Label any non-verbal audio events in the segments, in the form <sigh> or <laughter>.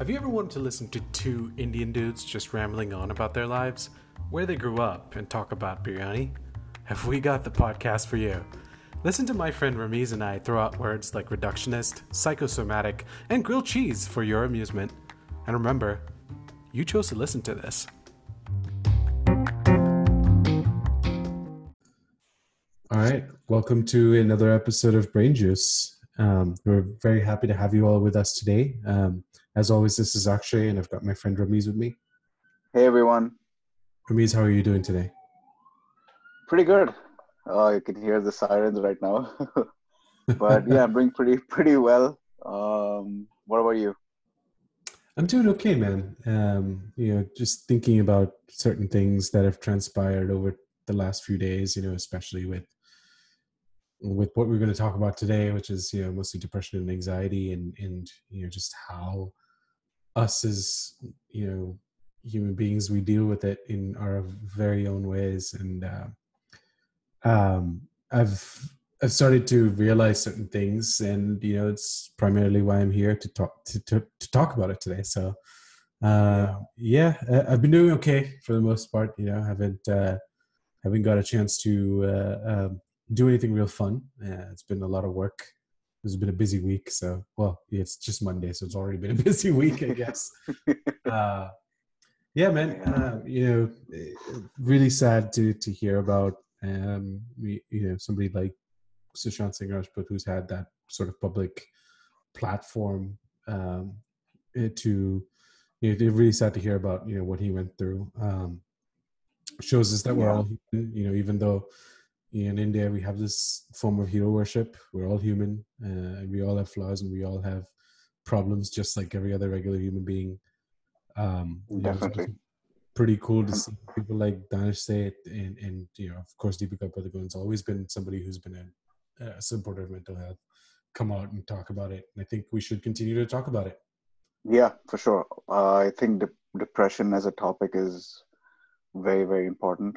Have you ever wanted to listen to two Indian dudes just rambling on about their lives, where they grew up, and talk about biryani? Have we got the podcast for you? Listen to my friend Ramiz and I throw out words like reductionist, psychosomatic, and grilled cheese for your amusement. And remember, you chose to listen to this. All right, welcome to another episode of Brain Juice. Um, we're very happy to have you all with us today. Um, as always, this is Akshay, and I've got my friend Ramiz with me. Hey everyone. Ramiz, how are you doing today? Pretty good. Uh, you can hear the sirens right now, <laughs> but yeah, I'm doing pretty pretty well. Um, what about you? I'm doing okay, man. Um, you know, just thinking about certain things that have transpired over the last few days. You know, especially with with what we're going to talk about today, which is you know mostly depression and anxiety, and and you know just how us as you know human beings we deal with it in our very own ways. And uh, um, i've i've started to realize certain things. And you know it's primarily why i'm here to talk to to, to talk about it today. So uh, yeah. i've been doing okay for the most part. You know haven't uh, haven't got a chance to uh, um, do anything real fun. It's been a lot of work it's been a busy week. So, well, it's just Monday, so it's already been a <laughs> busy week, I guess. <laughs> uh, yeah, man. Uh, you know, eh, really sad to to hear about um, you know somebody like Sushant Singh Rajput who's had that sort of public platform um, eh, to you know, they're really sad to hear about you know what he went through. Um, shows us that yeah. we're all human, you know, even though in India we have this form of hero worship. We're all human, uh, and we all have flaws, and we all have problems, just like every other regular human being. Um, Definitely. Pretty cool to see people like Danish say it, and and you know, of course, Deepika Padukone's always been somebody who's been a, a supporter of mental health. Come out and talk about it, and I think we should continue to talk about it. Yeah, for sure. Uh, I think de- depression as a topic is very very important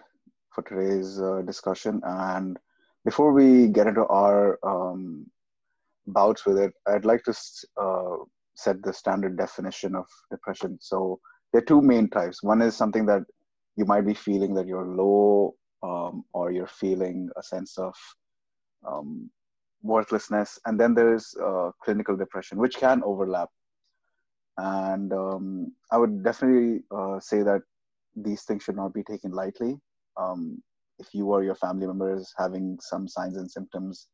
for today's uh, discussion. And before we get into our um, bouts with it, I'd like to uh, set the standard definition of depression. So there are two main types. One is something that you might be feeling that you're low, um, or you're feeling a sense of um, worthlessness, and then there's uh, clinical depression, which can overlap. And um, I would definitely uh, say that these things should not be taken lightly um, if you or your family members having some signs and symptoms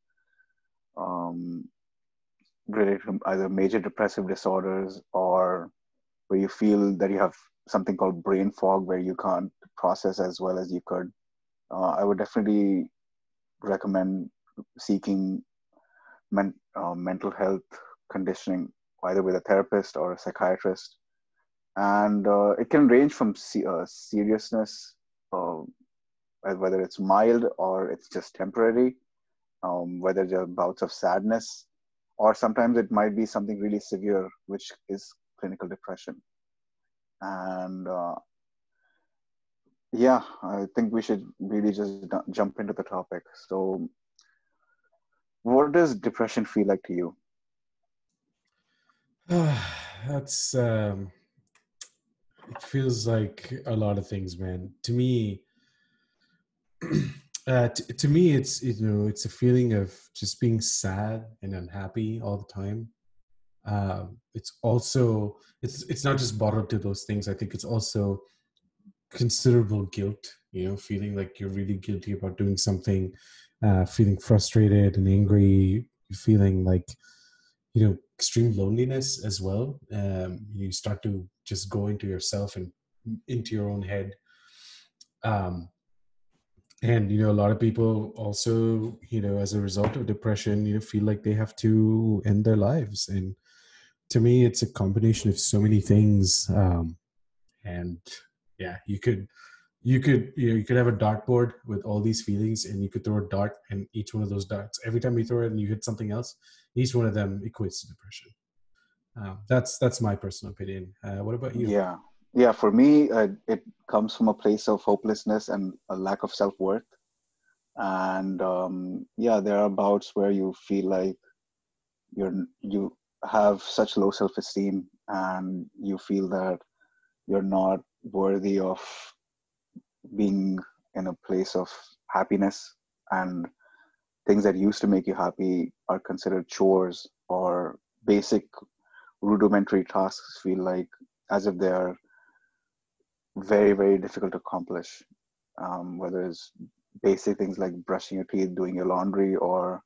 um, related to either major depressive disorders or where you feel that you have something called brain fog where you can't process as well as you could uh, i would definitely recommend seeking men, uh, mental health conditioning either with a therapist or a psychiatrist. And uh, it can range from se- uh, seriousness uh, whether it's mild or it's just temporary, um, whether there are bouts of sadness, or sometimes it might be something really severe, which is clinical depression. And uh, yeah, I think we should really just jump into the topic. So, what does depression feel like to you? <sighs> That's um, it feels like a lot of things, man. To me, <clears throat> uh, to, to me, it's you know it's a feeling of just being sad and unhappy all the time. Uh, it's also it's it's not just bottled to those things. I think it's also considerable guilt. You know, feeling like you're really guilty about doing something, uh, feeling frustrated and angry, feeling like you know extreme loneliness as well. Um, you start to just go into yourself and into your own head. Um, and you know a lot of people also you know as a result of depression you know feel like they have to end their lives. And to me it's a combination of so many things um and yeah you could you could you know you could have a dartboard with all these feelings and you could throw a dart and each one of those darts. Every time you throw it and you hit something else each one of them equates to depression. Um, that's that's my personal opinion. Uh, what about you? Yeah yeah for me uh, it comes from a place of hopelessness and a lack of self-worth. And um, yeah there are bouts where you feel like you're you have such low self-esteem and you feel that you're not worthy of being in a place of happiness. And things that used to make you happy are considered chores or basic rudimentary tasks feel like as if they are very very difficult to accomplish um, whether it's basic things like brushing your teeth doing your laundry or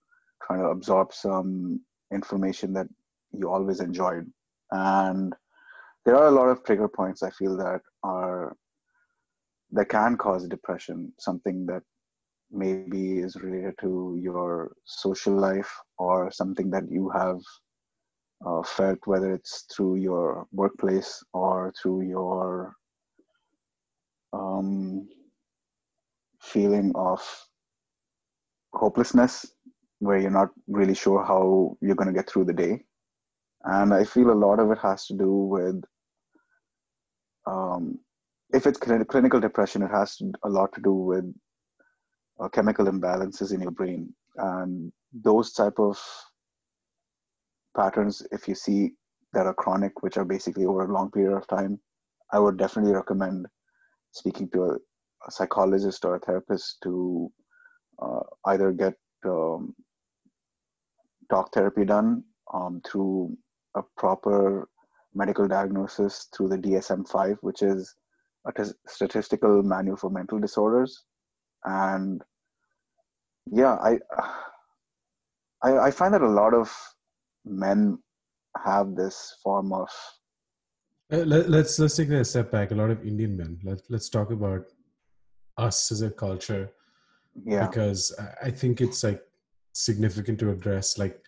trying to absorb some information that you always enjoyed. And there are a lot of trigger points i feel that are that can cause depression something that maybe is related to your social life or something that you have uh, felt whether it's through your workplace or through your um, feeling of hopelessness where you're not really sure how you're going to get through the day. And i feel a lot of it has to do with um, if it's clinical depression it has a lot to do with uh, chemical imbalances in your brain. And those type of patterns if you see that are chronic which are basically over a long period of time i would definitely recommend speaking to a, psychologist or a therapist to uh, either get um, talk therapy done um, through a proper medical diagnosis through the DSM-5, which is a t- statistical manual for mental disorders. And yeah, I, I I find that a lot of men have this form of. Uh, let, let's let's take a step back. A lot of Indian men. Let let's talk about us as a culture yeah because i think it's like significant to address like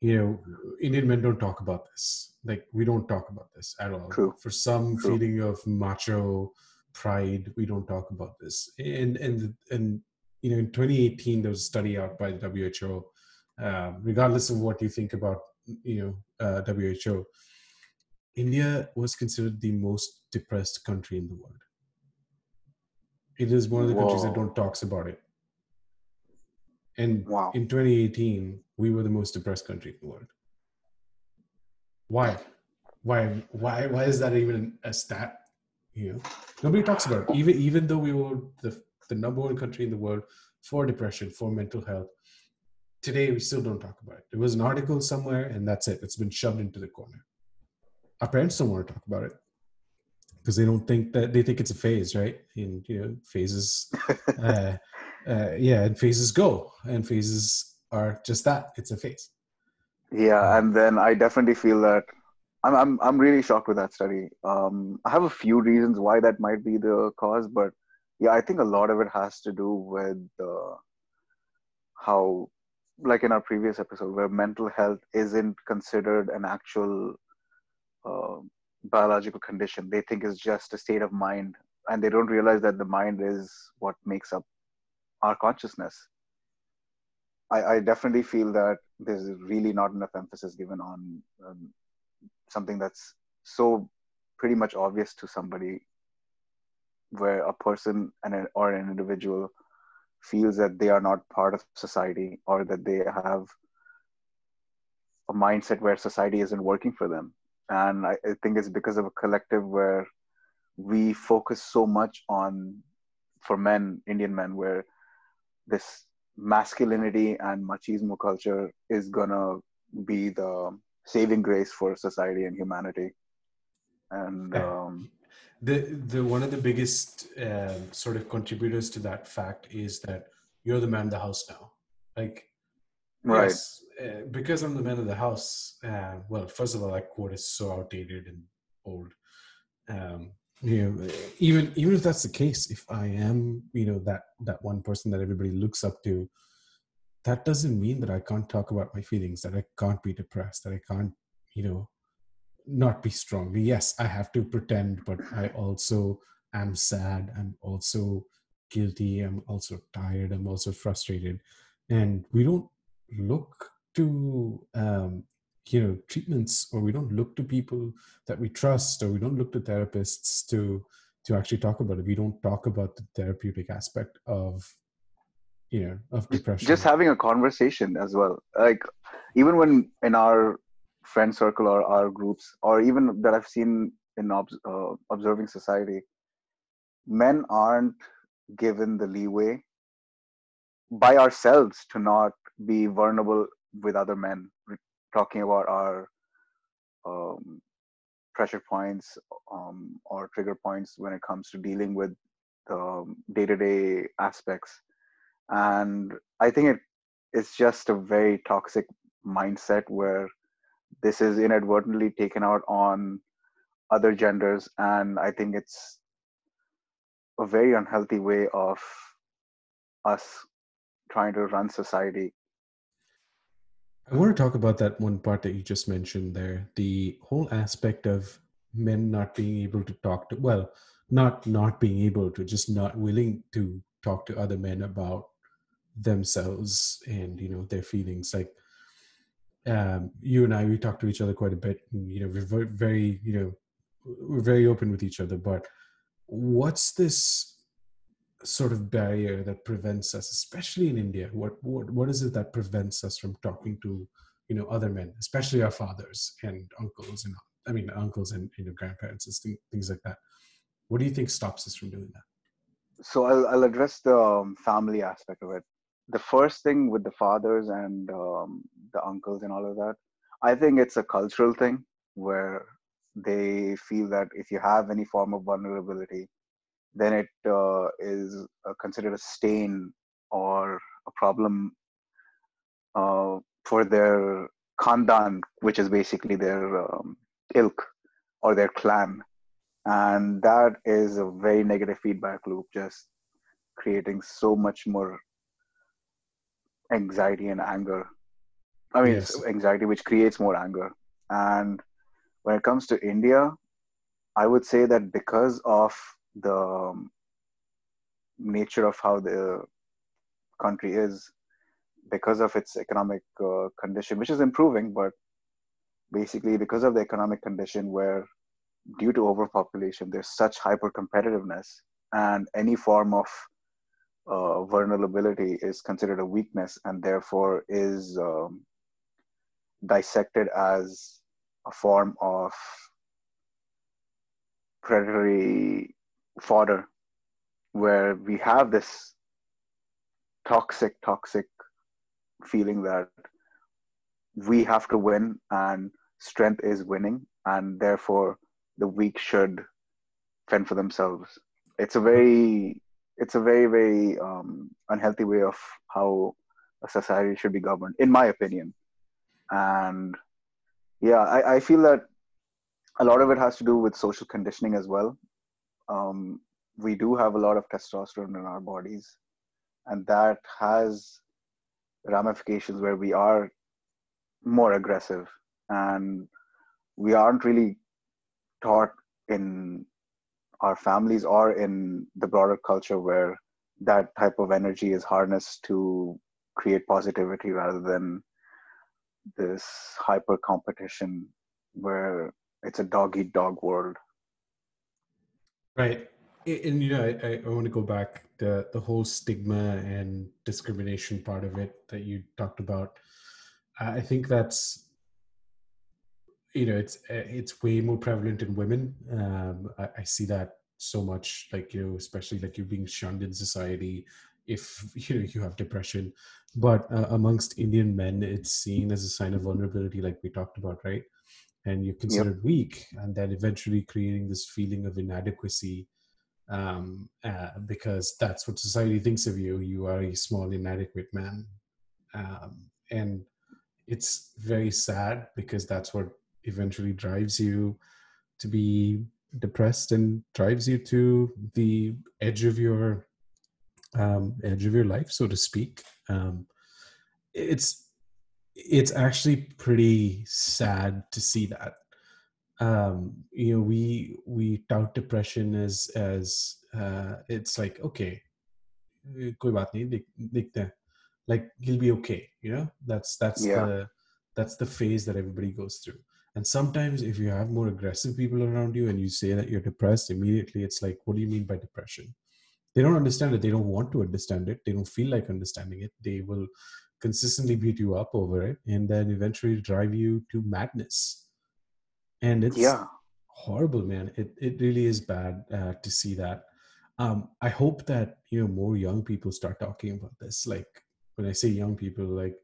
you know indian men don't talk about this like we don't talk about this at all True. for some True. feeling of macho pride we don't talk about this and and and you know in 2018 there was a study out by the WHO uh, regardless of what you think about you know uh, WHO india was considered the most depressed country in the world it is one of the Whoa. countries that don't talks about it. And wow. in 2018, we were the most depressed country in the world. Why? Why? Why? Why is that even a stat? You know, nobody talks about it. Even even though we were the the number one country in the world for depression, for mental health, today we still don't talk about it. There was an article somewhere, and that's it. It's been shoved into the corner. Our parents don't want to talk about it because they don't think that they think it's a phase, right? And you know, phases, <laughs> uh, uh, yeah, and phases go, and phases are just that. It's a phase. Yeah, and then I definitely feel that I'm I'm I'm really shocked with that study. Um, I have a few reasons why that might be the cause, but yeah, I think a lot of it has to do with uh, how, like in our previous episode, where mental health isn't considered an actual uh, biological condition. They think is just a state of mind and they don't realize that the mind is what makes up our consciousness. I, I definitely feel that there's really not enough emphasis given on um, something that's so pretty much obvious to somebody where a person and or an individual feels that they are not part of society or that they have a mindset where society isn't working for them and I, I think it's because of a collective where we focus so much on for men indian men where this masculinity and machismo culture is gonna be the saving grace for society and humanity. And <laughs> um, the the one of the biggest uh, sort of contributors to that fact is that you're the man of the house now. Like right yes, uh, because I'm the man of the house, uh, well, first of all, that quote is so outdated and old. Um, you know, even even if that's the case, if I am, you know, that that one person that everybody looks up to, that doesn't mean that I can't talk about my feelings, that I can't be depressed, that I can't, you know, not be strong. Yes, I have to pretend, but I also am sad. I'm also guilty. I'm also tired. I'm also frustrated, and we don't look to um, you know treatments or we don't look to people that we trust or we don't look to therapists to to actually talk about it. We don't talk about the therapeutic aspect of you know of depression. just having a conversation as well. Like even when in our friend circle or our groups, or even that I've seen in uh, observing society, men aren't given the leeway by ourselves to not be vulnerable with other men. Talking about our um, pressure points um, or trigger points when it comes to dealing with the day-to-day aspects. And i think it it's just a very toxic mindset where this is inadvertently taken out on other genders. And i think it's a very unhealthy way of us trying to run society i want to talk about that one part that you just mentioned there the whole aspect of men not being able to talk to well not not being able to just not willing to talk to other men about themselves and you know their feelings. Like um, you and I we talk to each other quite a bit and, you know we're very, very you know we're very open with each other but what's this sort of barrier that prevents us especially in India what what what is it that prevents us from talking to you know other men especially our fathers and uncles and I mean uncles and you know grandparents and things like that? What do you think stops us from doing that? So I'll, I'll address the um, family aspect of it. The first thing with the fathers and um, the uncles and all of that i think it's a cultural thing where they feel that if you have any form of vulnerability then it uh, is uh, considered a stain or a problem uh, for their khandan which is basically their um, ilk or their clan and that is a very negative feedback loop just creating so much more anxiety and anger. I mean, yes. anxiety which creates more anger. And when it comes to India, I would say that because of the nature of how the country is, because of its economic uh, condition, which is improving, but basically because of the economic condition where due to overpopulation, there's such hyper competitiveness and any form of uh, vulnerability is considered a weakness and therefore is um, dissected as a form of predatory fodder where we have this toxic toxic feeling that we have to win and strength is winning and therefore the weak should fend for themselves. It's a very it's a very very um, unhealthy way of how a society should be governed in my opinion. And yeah I, I feel that a lot of it has to do with social conditioning as well um, we do have a lot of testosterone in our bodies and that has ramifications where we are more aggressive and we aren't really taught in our families or in the broader culture where that type of energy is harnessed to create positivity rather than this hyper competition where it's a dog eat dog world right. And you know i, I want to go back the the whole stigma and discrimination part of it that you talked about. I think that's you know it's uh, it's way more prevalent in women. Um, I, I, see that so much like you know especially like you're being shunned in society if you know you have depression. But uh, amongst indian men it's seen as a sign of vulnerability like we talked about right and you're considered yep. weak and then eventually creating this feeling of inadequacy um, uh, because that's what society thinks of you you are a small inadequate man um, and it's very sad because that's what eventually drives you to be depressed and drives you to the edge of your um, edge of your life, so to speak. Um, it's it's actually pretty sad to see that. Um, you know, we we tout depression as as uh, it's like okay, koi baat nahi, like he'll be okay. You know, that's that's yeah. the that's the phase that everybody goes through and sometimes if you have more aggressive people around you and you say that you're depressed, immediately it's like, what do you mean by depression? They don't understand it. They don't want to understand it. They don't feel like understanding it. They will consistently beat you up over it and then eventually drive you to madness. And it's yeah. horrible man. It, it really is bad uh, to see that. Um, i hope that you know more young people start talking about this. Like when i say young people like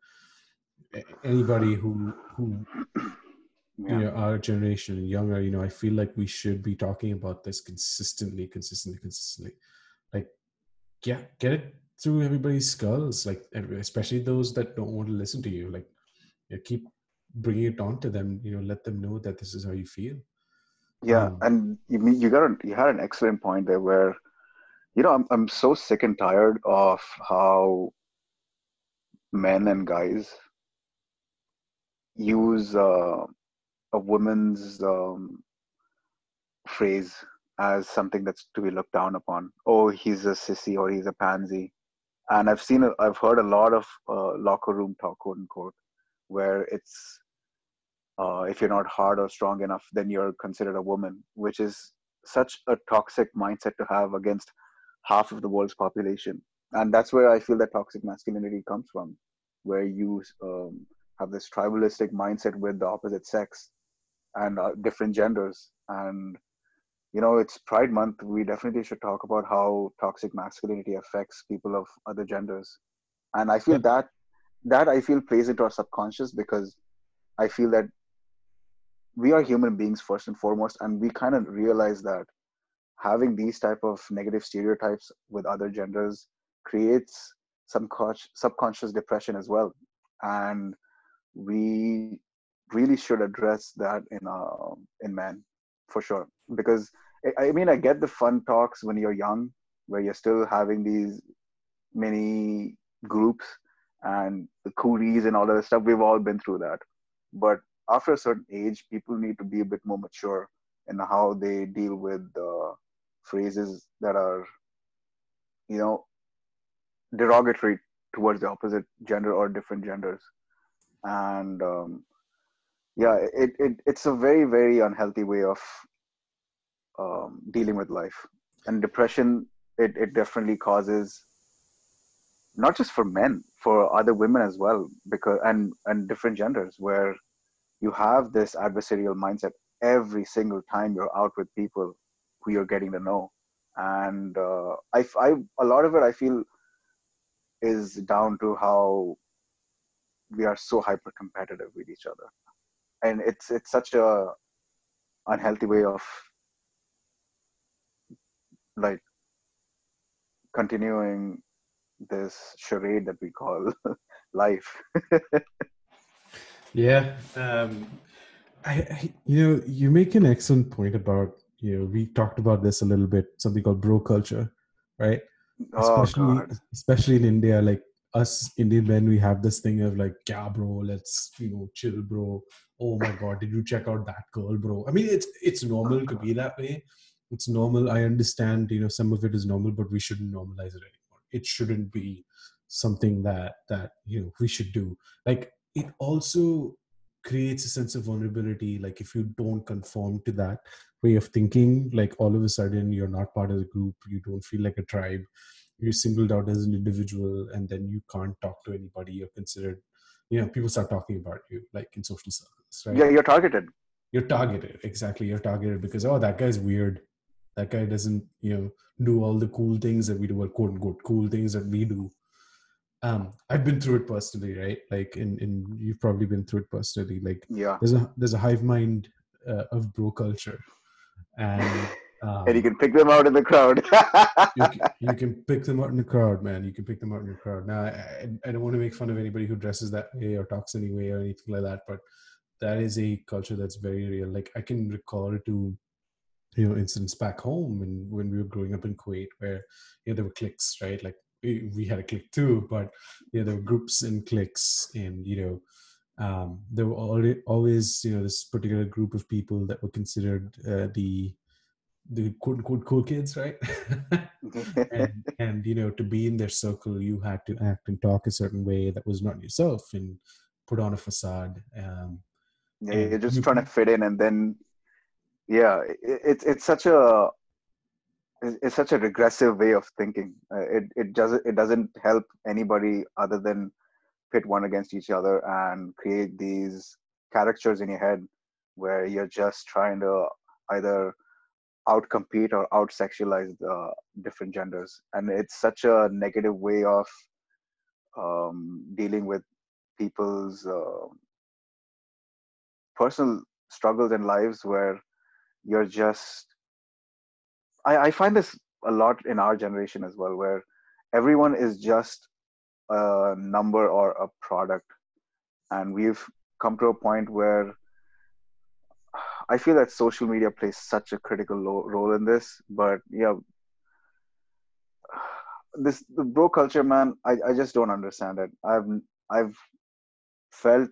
anybody who who <clears throat> yeah. you know our generation and younger you know i feel like we should be talking about this consistently consistently consistently. Like yeah get it through everybody's skulls like especially those that don't want to listen to you like you know, keep bringing it on to them you know let them know that this is how you feel yeah um, and you mean you got a, you had an excellent point there where you know I'm, I'm so sick and tired of how men and guys use uh, a woman's um, phrase as something that's to be looked down upon. Oh, he's a sissy or he's a pansy. And I've seen, I've heard a lot of uh, locker room talk, quote unquote, where it's uh, if you're not hard or strong enough, then you're considered a woman, which is such a toxic mindset to have against half of the world's population. And that's where I feel that toxic masculinity comes from, where you um, have this tribalistic mindset with the opposite sex and uh, different genders and you know it's pride month we definitely should talk about how toxic masculinity affects people of other genders. And i feel yeah. that that i feel plays into our subconscious because i feel that we are human beings first and foremost and we kind of realize that having these type of negative stereotypes with other genders creates some subconscious depression as well. And we really should address that in uh, in men for sure because I mean I get the fun talks when you're young where you're still having these many groups and the cooties and all that stuff. We've all been through that. But after a certain age people need to be a bit more mature in how they deal with the phrases that are you know derogatory towards the opposite gender or different genders. And um, yeah it, it it's a very very unhealthy way of um, dealing with life. And depression it, it definitely causes not just for men for other women as well because and and different genders where you have this adversarial mindset every single time you're out with people who you're getting to know. And uh, I, I a lot of it i feel is down to how we are so hyper competitive with each other. And it's it's such a unhealthy way of like continuing this charade that we call <laughs> life <laughs> yeah um I, I, you know you make an excellent point about you know we talked about this a little bit something called bro culture right oh, especially God. especially in india like us Indian men, we have this thing of like, yeah, bro, let's you know, chill, bro. Oh my god, did you check out that girl, bro? I mean, it's it's normal to be that way. It's normal. I understand, you know, some of it is normal, but we shouldn't normalize it anymore. It shouldn't be something that that you know we should do. Like it also creates a sense of vulnerability. Like if you don't conform to that way of thinking, like all of a sudden you're not part of the group, you don't feel like a tribe you're singled out as an individual and then you can't talk to anybody you're considered you know people start talking about you like in social circles right yeah you're targeted you're targeted exactly you're targeted because oh that guy's weird that guy doesn't you know do all the cool things that we do or quote unquote cool things that we do um i've been through it personally right like in in you've probably been through it personally like yeah there's a there's a hive mind uh, of bro culture and um, and you can pick them out in the crowd. <laughs> you, can, you, can, pick them out in the crowd, man. You can pick them out in the crowd. Now, I, I, don't want to make fun of anybody who dresses that way or talks anyway or anything like that, but that is a culture that's very real. Like I can recall to, you know, incidents back home and when we were growing up in Kuwait, where you know there were cliques, right? Like we, we had a clique too, but you know there were groups and cliques, and you know. Um, there were already, always, you know, this particular group of people that were considered uh, the the quote unquote cool kids, right? <laughs> <laughs> and, and you know, to be in their circle, you had to act and talk a certain way that was not yourself and put on a facade. Um, yeah, you're just you, trying to fit in, and then yeah, it, it's it's such a it's such a regressive way of thinking. Uh, it it doesn't it doesn't help anybody other than pit one against each other and create these characters in your head where you're just trying to either outcompete or out sexualize the different genders and it's such a negative way of um, dealing with people's uh, personal struggles and lives where you're just I, I find this a lot in our generation as well where everyone is just a number or a product and we've come to a point where I feel that social media plays such a critical role in this. But yeah, this the bro culture, man. I, I just don't understand it. I've I've felt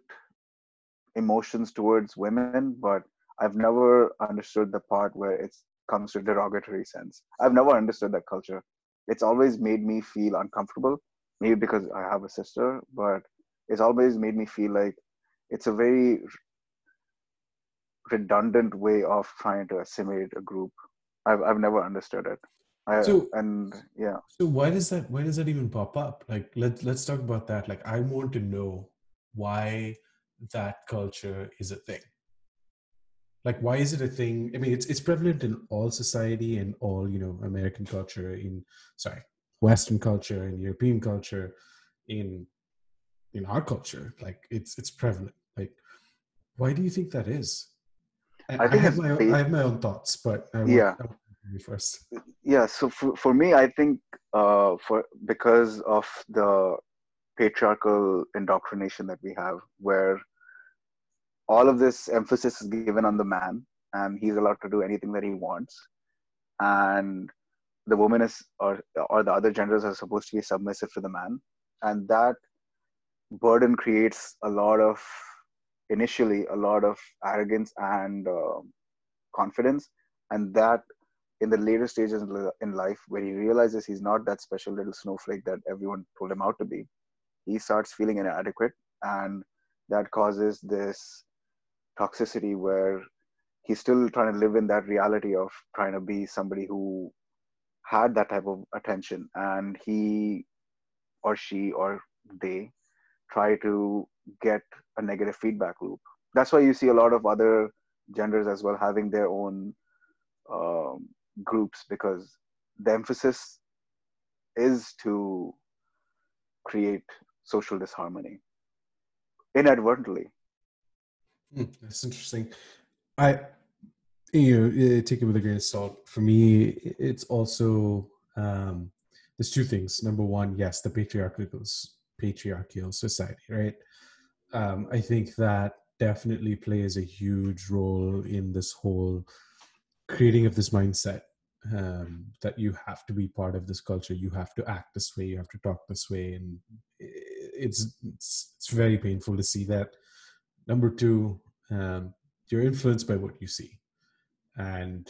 emotions towards women, but I've never understood the part where it comes to derogatory sense. I've never understood that culture. It's always made me feel uncomfortable. Maybe because I have a sister, but it's always made me feel like it's a very redundant way of trying to assimilate a group. I've I've never understood it. I, so and yeah. So why does that why does that even pop up? Like let let's talk about that. Like I want to know why that culture is a thing. Like why is it a thing? I mean it's it's prevalent in all society and all, you know, American culture, in sorry, Western culture and European culture, in in our culture. Like it's it's prevalent. Like why do you think that is? I, I think I have, my own, I have my own thoughts, but I want, yeah. First. Yeah. So for, for me, I think uh, for because of the patriarchal indoctrination that we have, where all of this emphasis is given on the man, and he's allowed to do anything that he wants, and the woman is or or the other genders are supposed to be submissive to the man, and that burden creates a lot of initially a lot of arrogance and uh, confidence. And that in the later stages in life where he realizes he's not that special little snowflake that everyone told him out to be he starts feeling inadequate. And that causes this toxicity where he's still trying to live in that reality of trying to be somebody who had that type of attention and he or she or they try to get a negative feedback loop. That's why you see a lot of other genders as well having their own um, groups because the emphasis is to create social disharmony inadvertently. Mm, that's interesting. I, you know, take it with a grain of salt. For me, it's also um, there's two things. Number one, yes, the patriarchal patriarchal society, right? Um, I think that definitely plays a huge role in this whole creating of this mindset um, that you have to be part of this culture, you have to act this way, you have to talk this way, and it's it's, it's very painful to see that. Number two, um, you're influenced by what you see, and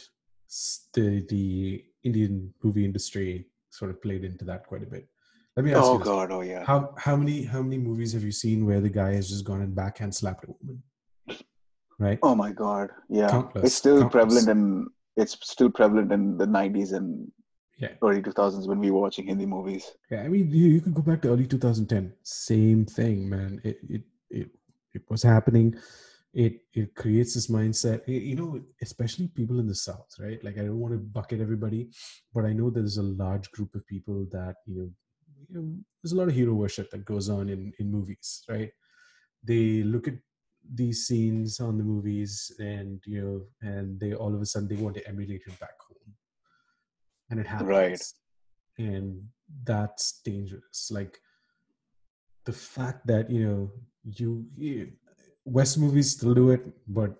the the Indian movie industry sort of played into that quite a bit. Let me ask oh, you. Oh God! Oh yeah. How how many how many movies have you seen where the guy has just gone and backhand slapped a woman? Right. Oh my God! Yeah, countless, it's still countless. prevalent in it's still prevalent in the '90s and yeah. early 2000s when we were watching Hindi movies. Yeah, I mean, you, you can go back to early 2010. Same thing, man. It it it it was happening. It it creates this mindset. You know, especially people in the South, right? Like, I don't want to bucket everybody, but I know there's a large group of people that you know you know, there's a lot of hero worship that goes on in in movies, right? They look at these scenes on the movies, and you know, and they all of a sudden they want to emulate it back home, and it happens, right? And that's dangerous. Like the fact that you know you, you West movies still do it, but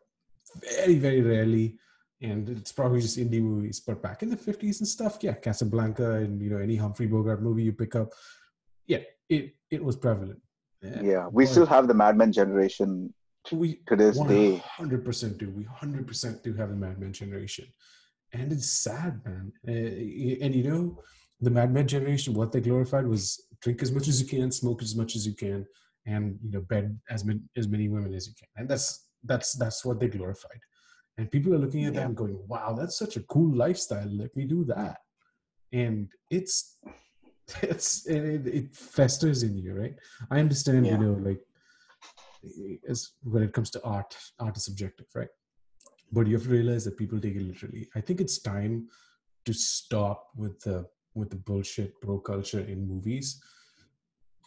very very rarely and it's probably just indie movies. But back in the fifties and stuff, yeah, Casablanca and you know any Humphrey Bogart movie you pick up, yeah, it it was prevalent. Yeah, yeah we still have the Mad Men generation we to this 100% day. Hundred percent do. We hundred percent do have the Mad Men generation, and it's sad, man. Uh, and you know, the Mad Men generation, what they glorified was drink as much as you can, smoke as much as you can, and you know, bed as many as many women as you can, and that's that's that's what they glorified and people are looking at yeah. that and going wow that's such a cool lifestyle let me do that and it's <laughs> it's it, it festers in you, right? I understand, Yeah. you know, like as when it comes to art, art is subjective, right? But you have to realize that people take it literally. I think it's time to stop with the with the bullshit bro culture in movies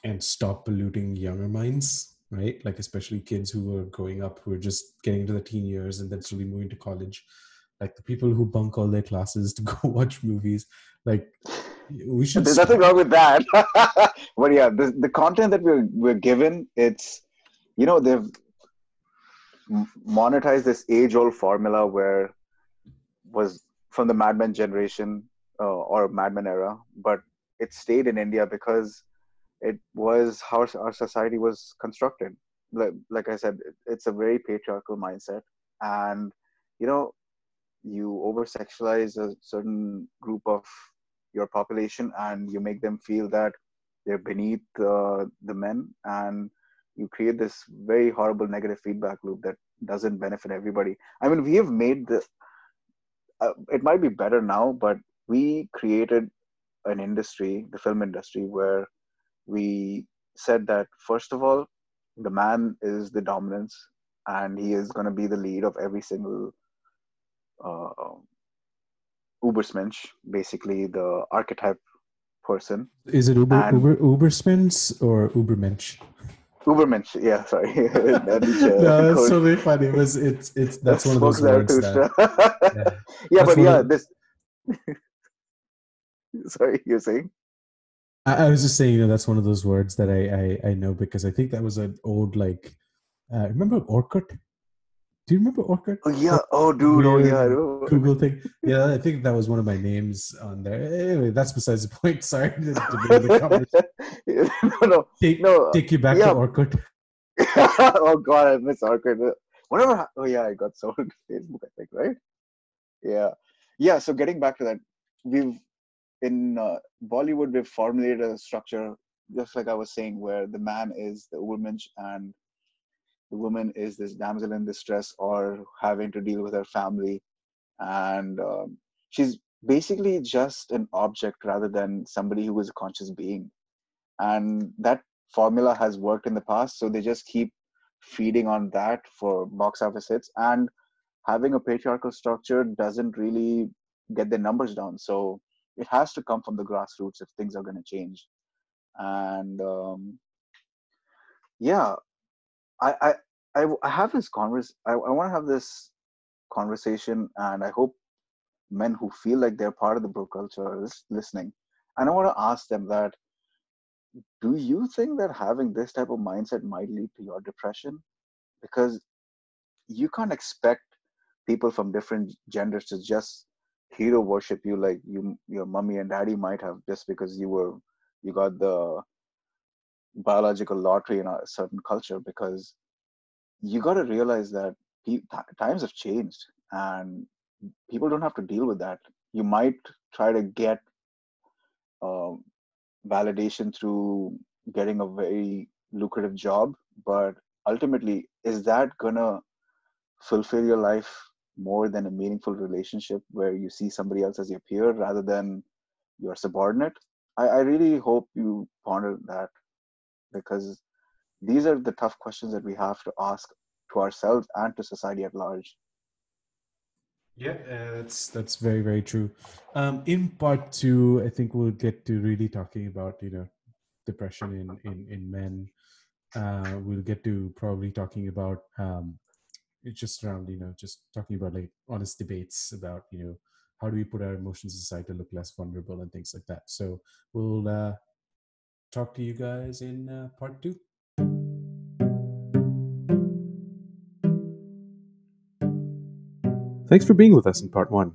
and stop polluting younger minds, right? Like especially kids who are growing up who are just getting into the teen years and then slowly moving to college. Like the people who bunk all their classes to <laughs> go watch movies. Like we should There's nothing wrong with that. <laughs> but yeah, the, the content that we're we're given, it's you know they've monetized this age-old formula where was from the Mad Men generation uh, or Mad Men era, but it stayed in India because it was how our society was constructed. Like, like I said, it's a very patriarchal mindset, and you know, you over sexualize a certain group of your population, and you make them feel that they're beneath uh, the men, and you create this very horrible negative feedback loop that doesn't benefit everybody. I mean, we have made the. Uh, it might be better now, but we created an industry, the film industry, where we said that first of all, the man is the dominance, and he is going to be the lead of every single uh, Ubersmensch, basically the archetype person. Is it Uber And- Uber Uberspins or Ubermensch? Ubermensch, yeah, sorry. <laughs> That is, uh, no, that's code. totally funny. It was it's it's that's one of those words that <laughs> yeah. yeah, but yeah, this. <laughs> sorry, you're saying? I, I was just saying, you know, that's one of those words that I I, I know because I think that was an old like uh, remember Orkut? Do you remember Orkut? Oh yeah. Oh, dude. Oh yeah. Google thing. Yeah, I think that was one of my names on there. Anyway, that's besides the point. <laughs> Sorry to, to <laughs> no, no, Take, no. take you back yeah. to Orkut. <laughs> oh god, I miss Orkut. Whatever. Oh yeah, I got sold to Facebook. I think right. Yeah, yeah. So getting back to that, we've in uh, Bollywood we've formulated a structure, just like I was saying, where the man is the woman and the woman is this damsel in distress or having to deal with her family, and um, she's basically just an object rather than somebody who is a conscious being, and that formula has worked in the past so they just keep feeding on that for box office hits. And having a patriarchal structure doesn't really get the numbers down. So it has to come from the grassroots if things are going to change. And um, yeah I, I i have this converse i, I want to have this conversation and i hope men who feel like they're part of the bro culture are listening. And i want to ask them that do you think that having this type of mindset might lead to your depression? Because you can't expect people from different genders to just hero worship you like you your mummy and daddy might have just because you were you got the biological lottery in a certain culture because you got to realize that pe- ti- times have changed and people don't have to deal with that. You might try to get um, validation through getting a very lucrative job but ultimately is that gonna fulfill your life more than a meaningful relationship where you see somebody else as your peer rather than your subordinate i, I really hope you ponder that because these are the tough questions that we have to ask to ourselves and to society at large Yeah, uh, that's that's very very true. Um, in part two, I think we'll get to really talking about you know depression in in in men. Uh, we'll get to probably talking about um, it's just around you know just talking about like honest debates about you know how do we put our emotions aside to look less vulnerable and things like that. So we'll uh, talk to you guys in uh, part two. Thanks for being with us in part one.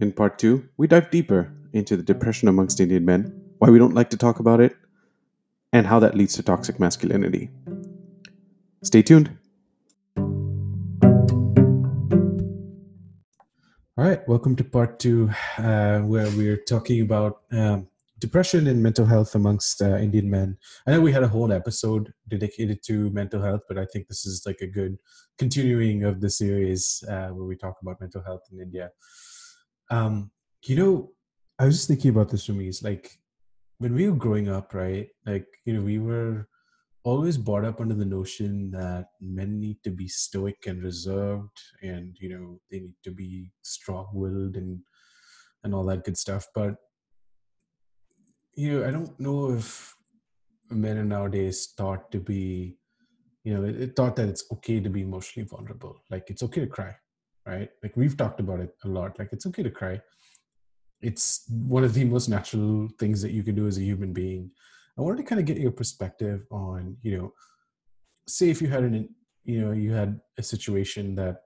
In part two, we dive deeper into the depression amongst Indian men, why we don't like to talk about it, and how that leads to toxic masculinity. Stay tuned. All right, welcome to part two, uh, where we're talking about um, depression and mental health amongst uh, Indian men. I know we had a whole episode dedicated to mental health, but I think this is like a good continuing of the series uh, where we talk about mental health in India. Um, you know, I was just thinking about this for me. It's like when we were growing up, right? Like, you know, we were always brought up under the notion that men need to be stoic and reserved and, you know, they need to be strong willed and and all that good stuff. But you know, I don't know if men are nowadays taught to be, you know, it thought that it's okay to be emotionally vulnerable. Like it's okay to cry, right? Like we've talked about it a lot. Like it's okay to cry it's one of the most natural things that you can do as a human being. I wanted to kind of get your perspective on, you know, say if you had an, you know, you had a situation that,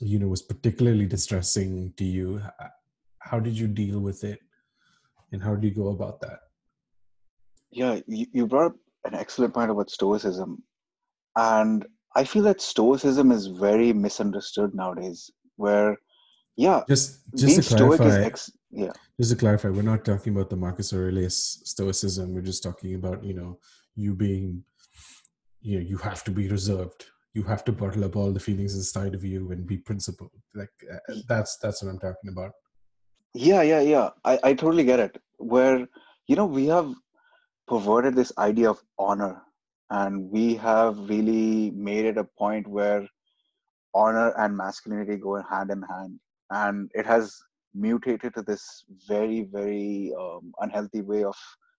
you know, was particularly distressing to you. How did you deal with it, and how do you go about that? Yeah, you, you brought up an excellent point about stoicism, and I feel that stoicism is very misunderstood nowadays. Where yeah just just to clarify ex- yeah. just to clarify we're not talking about the marcus aurelius stoicism we're just talking about you know you being you know you have to be reserved. You have to bottle up all the feelings inside of you and be principled. Like uh, that's that's what i'm talking about. Yeah yeah yeah. I i totally get it. Where you know we have perverted this idea of honor and we have really made it a point where honor and masculinity go hand in hand and it has mutated to this very very um, unhealthy way of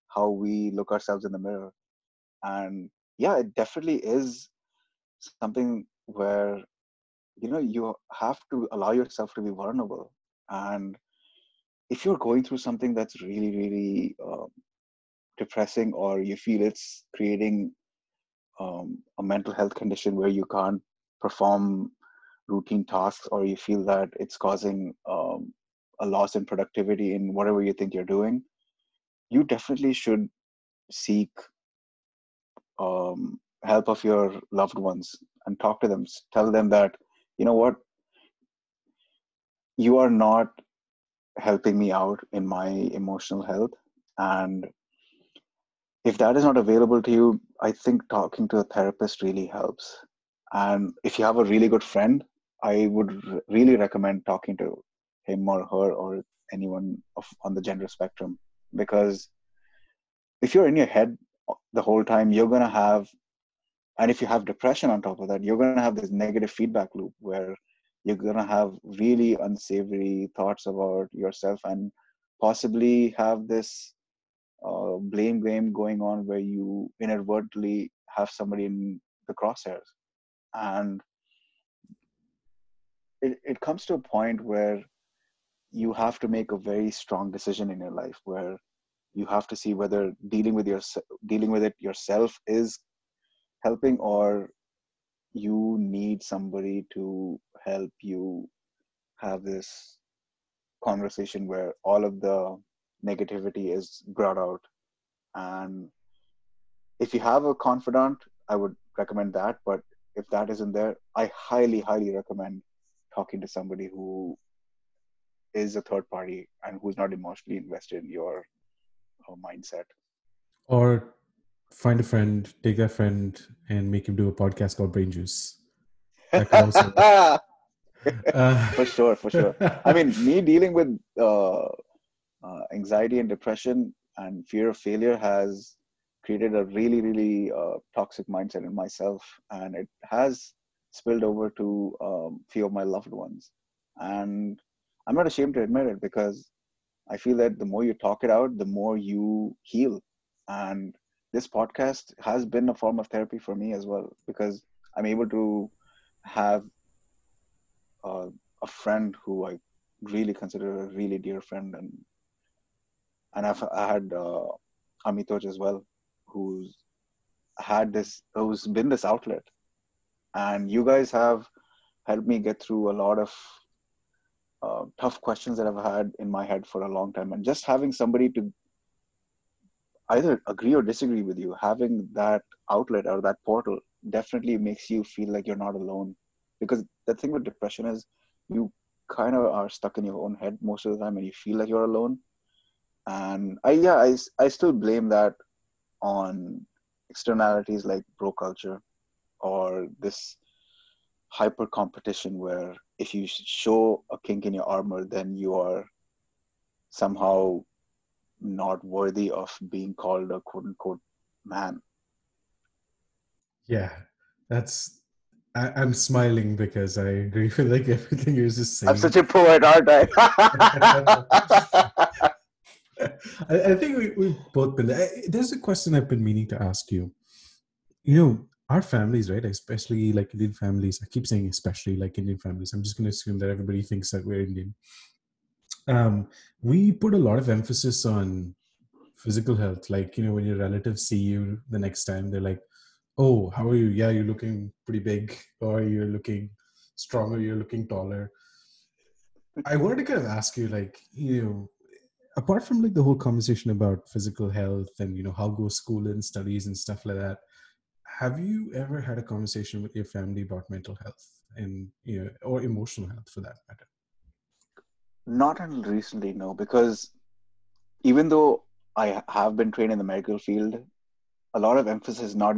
how we look ourselves in the mirror. And yeah it definitely is something where you know you have to allow yourself to be vulnerable. And if you're going through something that's really really um, depressing or you feel it's creating um, a mental health condition where you can't perform routine tasks or you feel that it's causing um, a loss in productivity in whatever you think you're doing, you definitely should seek um, help of your loved ones and talk to them. Tell them that, you know what, you are not helping me out in my emotional health. And if that is not available to you, I think talking to a therapist really helps. And if you have a really good friend I would really recommend talking to him or her or anyone of, on the gender spectrum because if you're in your head the whole time, you're going to have, and if you have depression on top of that, you're going to have this negative feedback loop where you're going to have really unsavory thoughts about yourself and possibly have this uh, blame game going on where you inadvertently have somebody in the crosshairs. And it, it comes to a point where you have to make a very strong decision in your life where you have to see whether dealing with your dealing with it yourself is helping or you need somebody to help you have this conversation where all of the negativity is brought out. And if you have a confidant i would recommend that but if that isn't there i highly highly recommend talking to somebody who is a third party and who's not emotionally invested in your uh, mindset. Or find a friend take that friend and make him do a podcast called brain juice. Also... <laughs> uh... for sure for sure. I mean me dealing with uh, uh, anxiety and depression and fear of failure has created a really really uh, toxic mindset in myself. And it has spilled over to um, few of my loved ones. And i'm not ashamed to admit it because i feel that the more you talk it out the more you heal. And this podcast has been a form of therapy for me as well because i'm able to have uh, a friend who i really consider a really dear friend. And and i've I had uh, amitoj as well who's had this who's been this outlet and you guys have helped me get through a lot of uh, tough questions that I've had in my head for a long time. And just having somebody to either agree or disagree with you, having that outlet or that portal definitely makes you feel like you're not alone. Because the thing with depression is you kind of are stuck in your own head most of the time and you feel like you're alone. And I, yeah, I, I still blame that on externalities like bro culture or this hyper competition where if you show a kink in your armor then you are somehow not worthy of being called a quote unquote man. Yeah, that's. I, am smiling because I agree with like everything you're just saying. I'm such a poet, aren't I? <laughs> I, I, think we, we've both been there. There's a question I've been meaning to ask you. You know, our families, right? Especially like Indian families. I keep saying especially like Indian families. I'm just going to assume that everybody thinks that we're Indian. Um, we put a lot of emphasis on physical health. Like, you know, when your relatives see you the next time, they're like, oh, how are you? Yeah, you're looking pretty big, or you're looking stronger, you're looking taller. I wanted to kind of ask you, like, you know, apart from like the whole conversation about physical health and you know how goes school and studies and stuff like that have you ever had a conversation with your family about mental health and you know or emotional health for that matter? Not until recently no because even though i have been trained in the medical field a lot of emphasis is not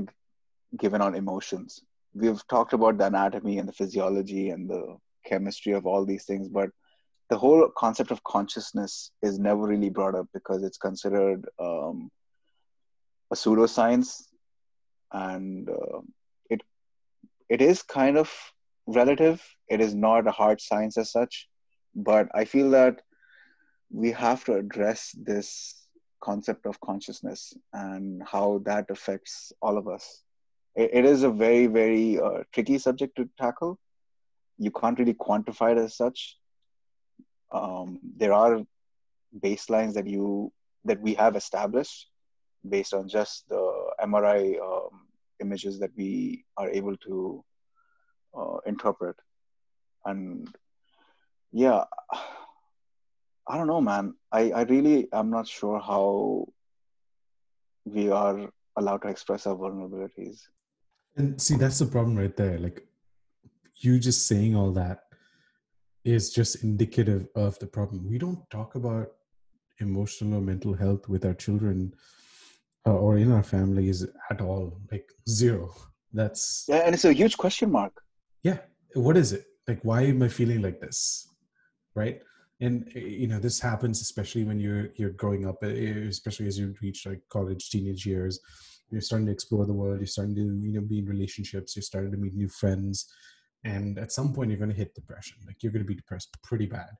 given on emotions. We've talked about the anatomy and the physiology and the chemistry of all these things but the whole concept of consciousness is never really brought up because it's considered um, a pseudoscience and uh, it it is kind of relative. It is not a hard science as such but i feel that we have to address this concept of consciousness and how that affects all of us. It, it is a very very uh, tricky subject to tackle. You can't really quantify it as such. Um, there are baselines that you that we have established based on just the MRI um, images that we are able to uh, interpret, and yeah, <sighs> I don't know, man. I I really I'm not sure how we are allowed to express our vulnerabilities. And see, that's the problem right there. Like you just saying all that is just indicative of the problem. We don't talk about emotional or mental health with our children or in our families at all. Like zero. That's yeah, and it's a huge question mark. Yeah, what is it? Like, why am I feeling like this? Right? And eh, you know, this happens especially when you're you're growing up, eh, especially as you reach like college, teenage years. You're starting to explore the world. You're starting to you know be in relationships. You're starting to meet new friends and at some point you're going to hit depression like you're going to be depressed pretty bad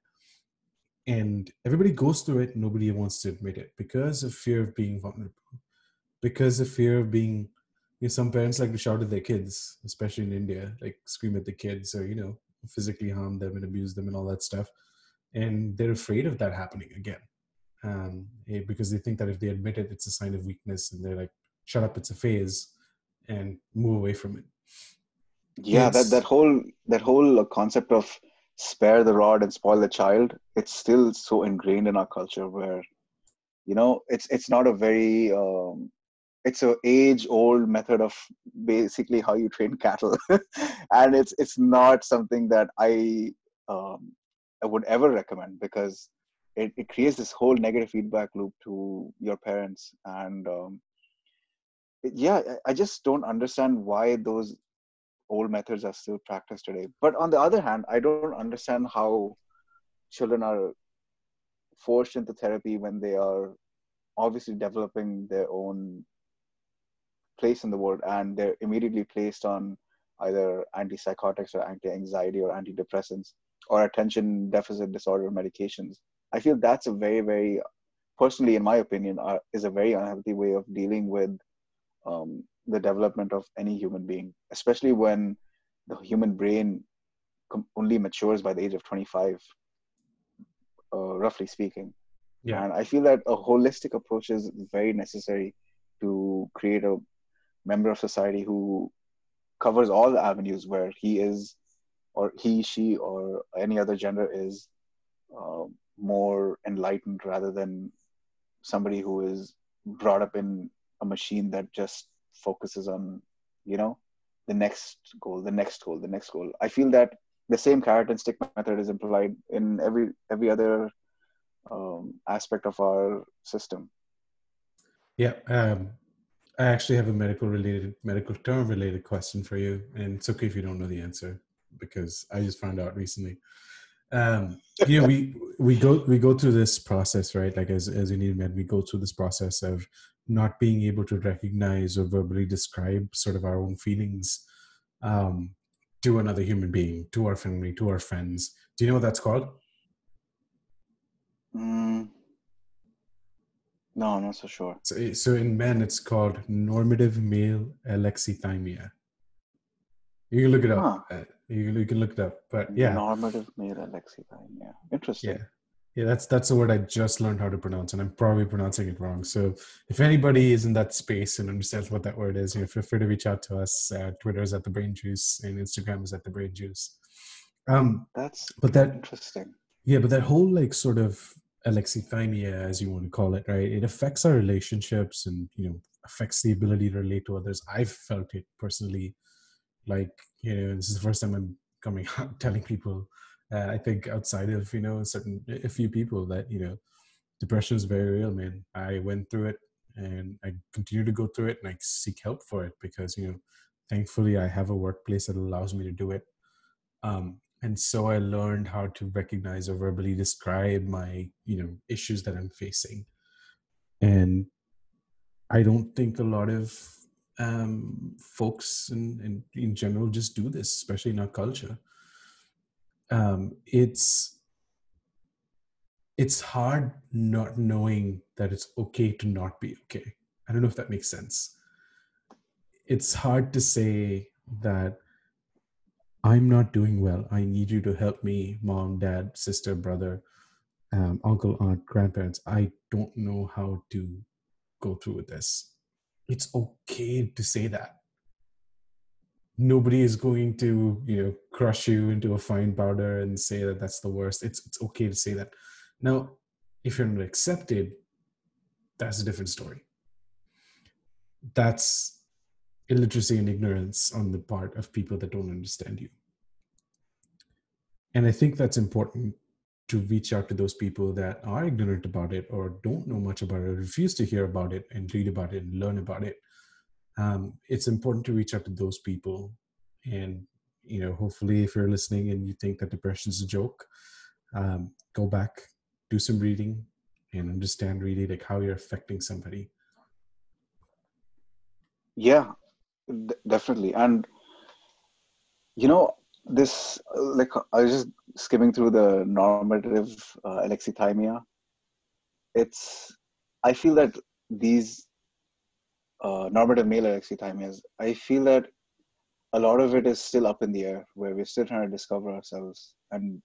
and everybody goes through it nobody wants to admit it because of fear of being vulnerable because of fear of being you know, some parents like to shout at their kids especially in india like scream at the kids or you know physically harm them and abuse them and all that stuff. And they're afraid of that happening again um, eh, because they think that if they admit it it's a sign of weakness and they're like shut up it's a phase and move away from it. Yeah that that whole that whole concept of spare the rod and spoil the child it's still so ingrained in our culture where you know it's it's not a very um, it's a age old method of basically how you train cattle <laughs> and it's it's not something that i um, i would ever recommend because it, it creates this whole negative feedback loop to your parents and um, yeah i just don't understand why those old methods are still practiced today. But on the other hand, I don't understand how children are forced into therapy when they are obviously developing their own place in the world and they're immediately placed on either antipsychotics or anti-anxiety or antidepressants or attention deficit disorder medications i feel that's a very very personally in my opinion is a very unhealthy way of dealing with um, the development of any human being, especially when the human brain only matures by the age of 25, uh, roughly speaking. Yeah. And I feel that a holistic approach is very necessary to create a member of society who covers all the avenues where he is, or he, she, or any other gender is uh, more enlightened rather than somebody who is brought up in a machine that just focuses on you know the next goal the next goal the next goal. I feel that the same carrot and stick method is employed in every every other um, aspect of our system. Yeah um, i actually have a medical related medical term related question for you and it's okay if you don't know the answer because i just found out recently um, <laughs> know, we we go we go through this process, right? Like as as Indian men, we go through this process of not being able to recognize or verbally describe sort of our own feelings um, to another human being, to our family, to our friends. Do you know what that's called? Mm. No, I'm not so sure. So, so in men, it's called normative male alexithymia. You can look it up. Huh. Uh, you, you can look it up. But yeah, normative male alexithymia. Interesting. Yeah, yeah. That's that's the word I just learned how to pronounce, and I'm probably pronouncing it wrong. So if anybody is in that space and understands what that word is, you know, feel free to reach out to us. Uh, Twitter is at the Brain Juice, and Instagram is at the Brain Juice. Um, that's but that interesting. Yeah, but that whole like sort of alexithymia, as you want to call it, right? It affects our relationships and you know affects the ability to relate to others. I've felt it personally. Like you know, this is the first time I'm coming <laughs> out telling people. Uh, I think outside of you know certain a few people that you know depression is very real, man. I went through it and I continue to go through it and I seek help for it because you know thankfully I have a workplace that allows me to do it. Um, and so i learned how to recognize or verbally describe my you know issues that i'm facing. And i don't think a lot of um, folks in, in, in general just do this especially in our culture. Um, it's it's hard not knowing that it's okay to not be okay. I don't know if that makes sense. It's hard to say that I'm not doing well. I need you to help me, mom, dad, sister, brother, um, uncle, aunt, grandparents. I don't know how to go through with this. It's okay to say that. Nobody is going to, you know, crush you into a fine powder and say that that's the worst. It's it's okay to say that. Now, if you're not accepted, that's a different story. That's illiteracy and ignorance on the part of people that don't understand you. And I think that's important to reach out to those people that are ignorant about it or don't know much about it, or refuse to hear about it and read about it and learn about it. Um, it's important to reach out to those people. And, you know, hopefully, if you're listening and you think that depression is a joke, um, go back, do some reading, and understand really like how you're affecting somebody. Yeah, Definitely. And you know, this like I was just skimming through the normative uh, alexithymia. It's I feel that these uh, normative male alexithymias, I feel that a lot of it is still up in the air, where we're still trying to discover ourselves and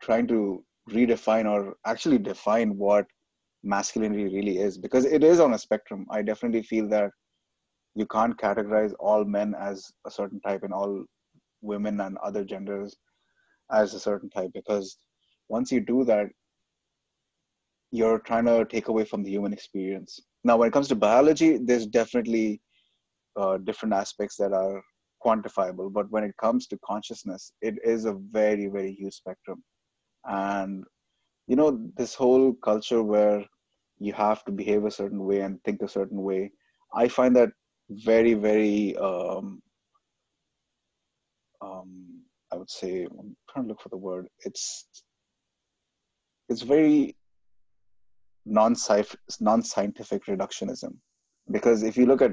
trying to redefine or actually define what masculinity really is, because it is on a spectrum. I definitely feel that you can't categorize all men as a certain type and all women and other genders as a certain type because once you do that you're trying to take away from the human experience. Now when it comes to biology there's definitely uh, different aspects that are quantifiable but when it comes to consciousness it is a very very huge spectrum. And you know this whole culture where you have to behave a certain way and think a certain way i find that very very um, um, i would say i'm trying to look for the word. It's it's very non-scientific reductionism. Because if you look at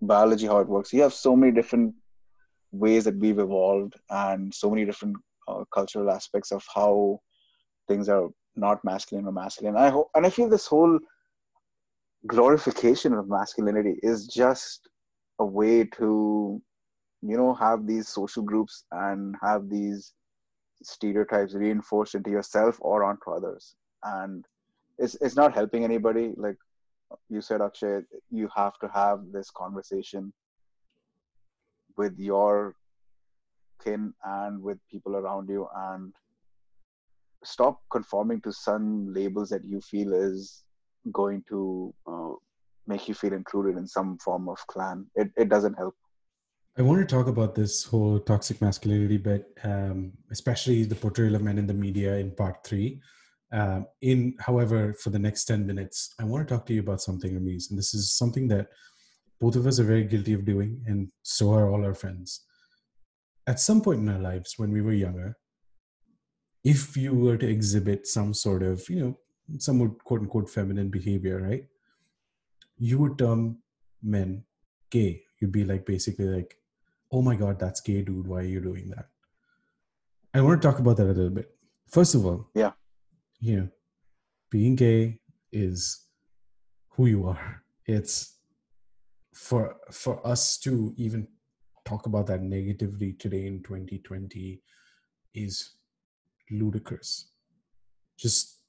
biology how it works you have so many different ways that we've evolved and so many different uh, cultural aspects of how things are not masculine or masculine. I hope and i feel this whole glorification of masculinity is just a way to you know have these social groups and have these stereotypes reinforced into yourself or onto others. And it's it's not helping anybody. Like you said akshay you have to have this conversation with your kin and with people around you and stop conforming to some labels that you feel is going to uh, make you feel included in some form of clan it, it doesn't help I want to talk about this whole toxic masculinity bit, um, especially the portrayal of men in the media in part three. Um, in, however, for the next 10 minutes, I want to talk to you about something, Ramiz. And this is something that both of us are very guilty of doing, and so are all our friends. At some point in our lives, when we were younger, if you were to exhibit some sort of, you know, somewhat quote unquote feminine behavior, right? You would term men gay. You'd be like basically like, oh my God, that's gay, dude. Why are you doing that? I want to talk about that a little bit. First of all, yeah, you know, being gay is who you are. It's for for us to even talk about that negatively today in 2020 is ludicrous. Just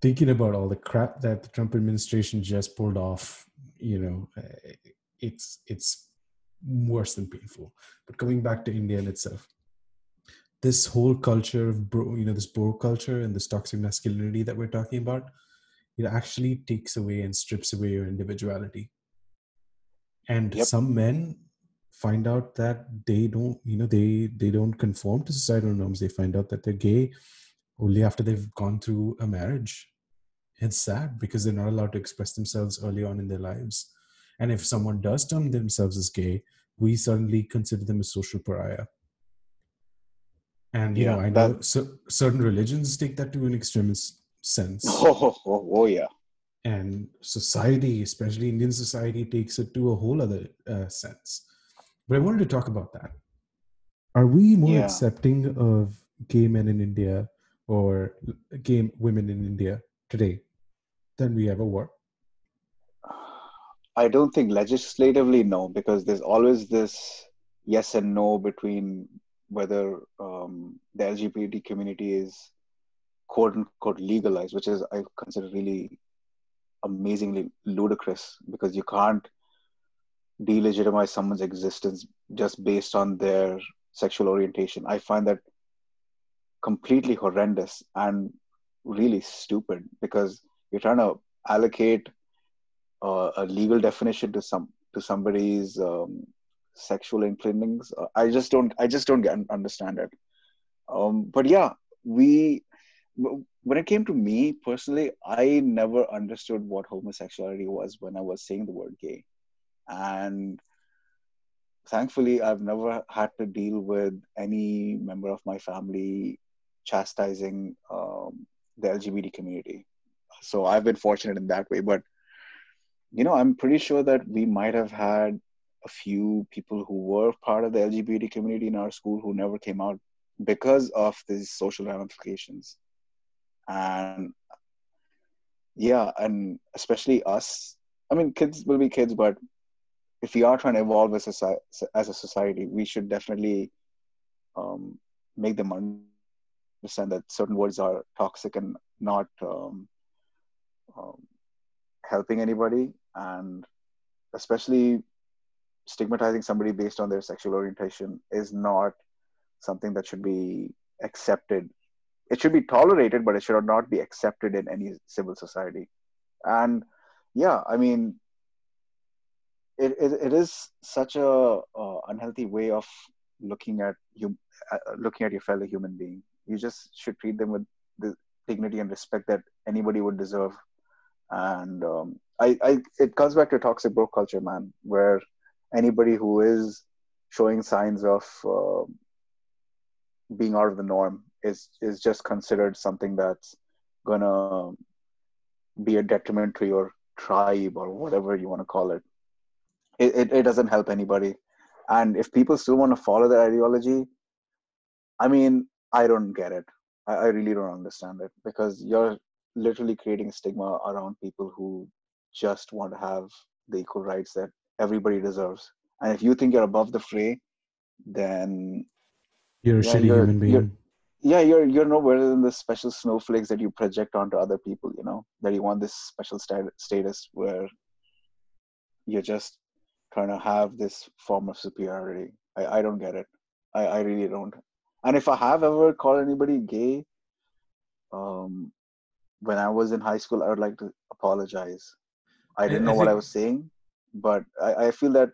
thinking about all the crap that the Trump administration just pulled off, you know, eh, it's it's worse than painful. But coming back to India in itself, this whole culture of bro, you know, this bro culture and this toxic masculinity that we're talking about, it actually takes away and strips away your individuality. And yep. some men find out that they don't you know they they don't conform to societal norms they find out that they're gay only after they've gone through a marriage. It's sad because they're not allowed to express themselves early on in their lives. And if someone does term themselves as gay we suddenly consider them a social pariah. And you yeah, know i know that, certain religions take that to an extremist sense. Oh, <laughs> oh, oh yeah. And society especially indian society takes it to a whole other uh, sense. But I wanted to talk about that. Are we more yeah. accepting of gay men in India or gay women in India today than we ever were? I don't think legislatively, no, because there's always this yes and no between whether um, the LGBT community is quote unquote legalized, which is I consider really amazingly ludicrous because you can't delegitimize someone's existence just based on their sexual orientation. I find that completely horrendous and really stupid because you're trying to allocate uh, a legal definition to some to somebody's um, sexual inclinings. Uh, I just don't I just don't get, understand it. Um, but yeah, we when it came to me personally, I never understood what homosexuality was when I was saying the word gay and thankfully i've never had to deal with any member of my family chastising um, the lgbt community. So i've been fortunate in that way but you know i'm pretty sure that we might have had a few people who were part of the lgbt community in our school who never came out because of these social ramifications. And yeah and especially us. I mean kids will be kids but if we are trying to evolve as a, as a society, we should definitely um, make them understand that certain words are toxic and not um, um, helping anybody, and especially stigmatizing somebody based on their sexual orientation is not something that should be accepted. It should be tolerated, but it should not be accepted in any civil society. And yeah, I mean, it, it, it is such a uh, unhealthy way of looking at you uh, looking at your fellow human being you just should treat them with the dignity and respect that anybody would deserve. And um, I, I it comes back to toxic bro culture man where anybody who is showing signs of uh, being out of the norm is is just considered something that's gonna be a detriment to your tribe or whatever you want to call it. It, it, it doesn't help anybody. And if people still want to follow the ideology i mean i don't get it I, I really don't understand it because you're literally creating stigma around people who just want to have the equal rights that everybody deserves and if you think you're above the fray then you're a yeah, shitty you're, human being you're, yeah you're you're no better than the special snowflakes that you project onto other people you know that you want this special stat- status where you're just trying to have this form of superiority. I, I don't get it. I, I really don't. And if I have ever called anybody gay, um, when I was in high school, I would like to apologize. I didn't know I think... what I was saying, but I, I feel that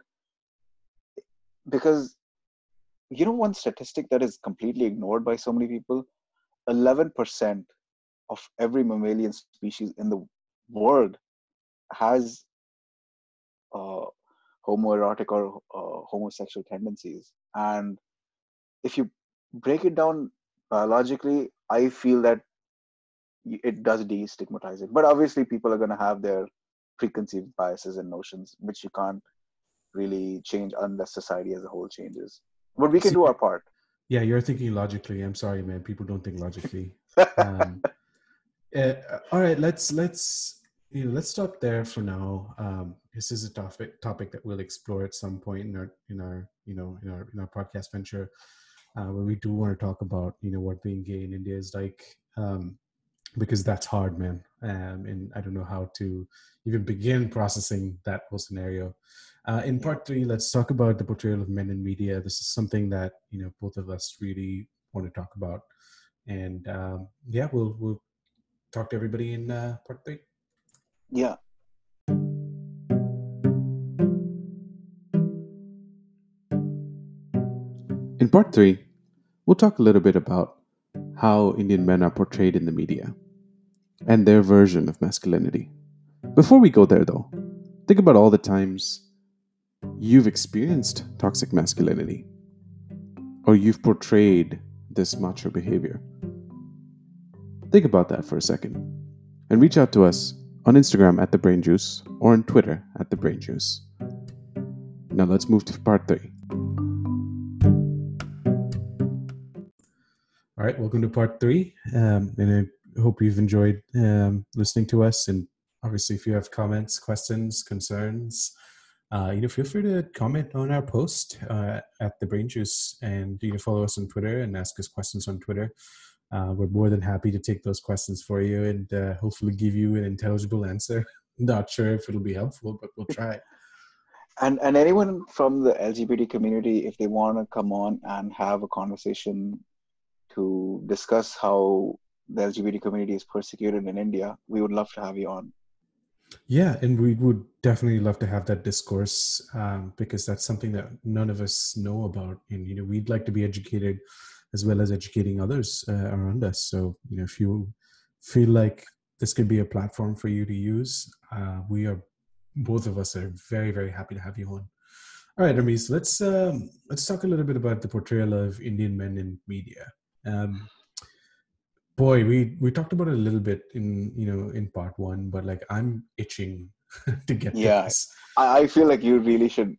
because you know one statistic that is completely ignored by so many people 11% of every mammalian species in the world has uh, homoerotic or uh, homosexual tendencies and if you break it down biologically, I feel that it does destigmatize it. But obviously, people are going to have their preconceived biases and notions, which you can't really change unless society as a whole changes. But we can do our part. Yeah, you're thinking logically. I'm sorry, man. People don't think logically. <laughs> um, uh, all right, let's let's you know let's stop there for now. Um, this is a topic topic that we'll explore at some point in our in our you know in our in our podcast venture, uh, where we do want to talk about you know what being gay in India is like. Um, because that's hard, man. Um, and I don't know how to even begin processing that whole scenario. Uh, in part three, let's talk about the portrayal of men in media. This is something that you know both of us really want to talk about, and um, yeah, we'll we'll talk to everybody in uh, part three. Yeah. In part three, we'll talk a little bit about how Indian men are portrayed in the media and their version of masculinity. Before we go there, though, think about all the times you've experienced toxic masculinity or you've portrayed this macho behavior. Think about that for a second and reach out to us on Instagram at the Brain Juice or on Twitter at the Brain Juice. Now let's move to part three. All right, welcome to part three. Um, and I hope you've enjoyed um, listening to us. And obviously, if you have comments, questions, concerns, uh, you know, feel free to comment on our post uh, at the Brain Juice, and you can follow us on Twitter and ask us questions on Twitter. Uh, we're more than happy to take those questions for you and uh, hopefully give you an intelligible answer. <laughs> Not sure if it'll be helpful, but we'll try. and and anyone from the LGBT community, if they want to come on and have a conversation to discuss how the LGBT community is persecuted in India, we would love to have you on. Yeah, and we would definitely love to have that discourse um, because that's something that none of us know about, and you know we'd like to be educated as well as educating others uh, around us. So you know if you feel like this could be a platform for you to use, uh, we are both of us are very very happy to have you on. All right, Ramesh, let's um, let's talk a little bit about the portrayal of Indian men in media. Um, boy we we talked about it a little bit in you know in part one but like i'm itching <laughs> to get yeah i feel like you really should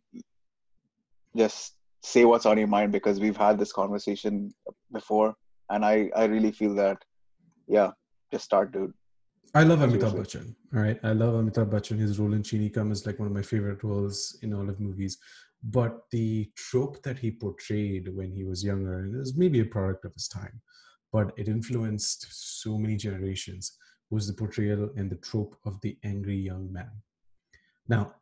just say what's on your mind because we've had this conversation before and i i really feel that yeah just start dude I love Amitabh Bachchan. All right, I love Amitabh Bachchan. His role in Cheeni Kum is like one of my favorite roles in all of movies. But the trope that he portrayed when he was younger, and it was maybe a product of his time, but it influenced so many generations was the portrayal and the trope of the angry young man. Now,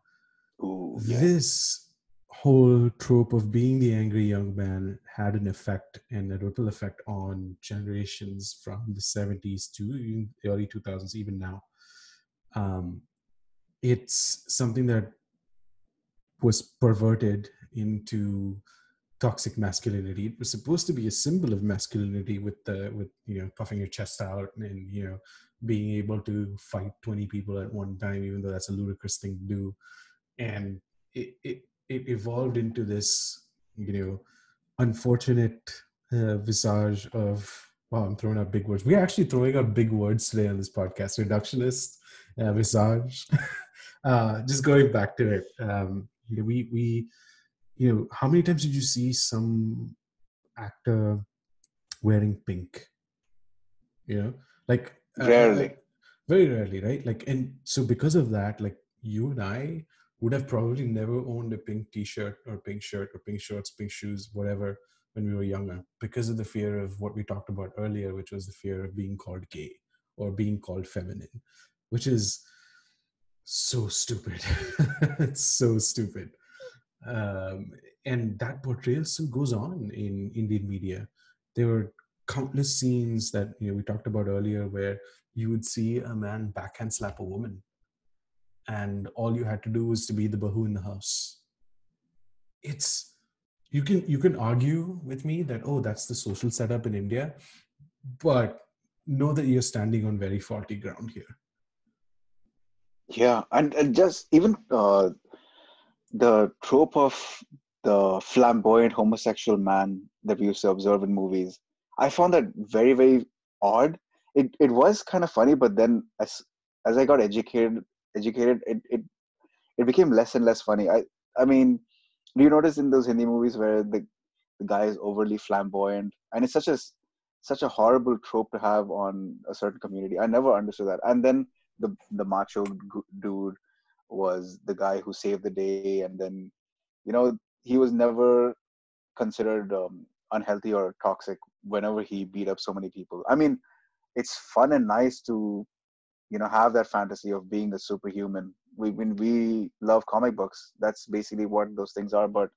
Ooh, yeah. this whole trope of being the angry young man had an effect and a ripple effect on generations from the 70s to the early 2000s, even now. Um, it's something that was perverted into toxic masculinity. It was supposed to be a symbol of masculinity with the with you know puffing your chest out and you know being able to fight 20 people at one time, even though that's a ludicrous thing to do. And it it, it evolved into this you know unfortunate uh, visage of wow i'm throwing out big words we're actually throwing out big words today on this podcast reductionist uh, visage <laughs> uh, just going back to it um, you know, we we you know, how many times did you see some actor wearing pink? You know, like uh, rarely, uh, very rarely, right? Like, and so because of that, like you and I would have probably never owned a pink T-shirt or pink shirt or pink shorts, pink shoes, whatever, when we were younger, because of the fear of what we talked about earlier, which was the fear of being called gay or being called feminine, which is so stupid. <laughs> it's so stupid um, and that portrayal still goes on in Indian media. There were countless scenes that you know we talked about earlier where you would see a man backhand slap a woman, and all you had to do was to be the bahu in the house. It's you can you can argue with me that oh that's the social setup in India, but know that you're standing on very faulty ground here. Yeah, and, and just even uh, the trope of the flamboyant homosexual man that we used to observe in movies. I found that very very odd. It it was kind of funny, but then as as I got educated educated, it it it became less and less funny. I I mean, do you notice in those Hindi movies where the the guy is overly flamboyant, and it's such a such a horrible trope to have on a certain community. I never understood that. And then the the macho dude was the guy who saved the day, and then you know he was never considered um, unhealthy or toxic whenever he beat up so many people. I mean, it's fun and nice to you know have that fantasy of being a superhuman. We when we love comic books, that's basically what those things are. But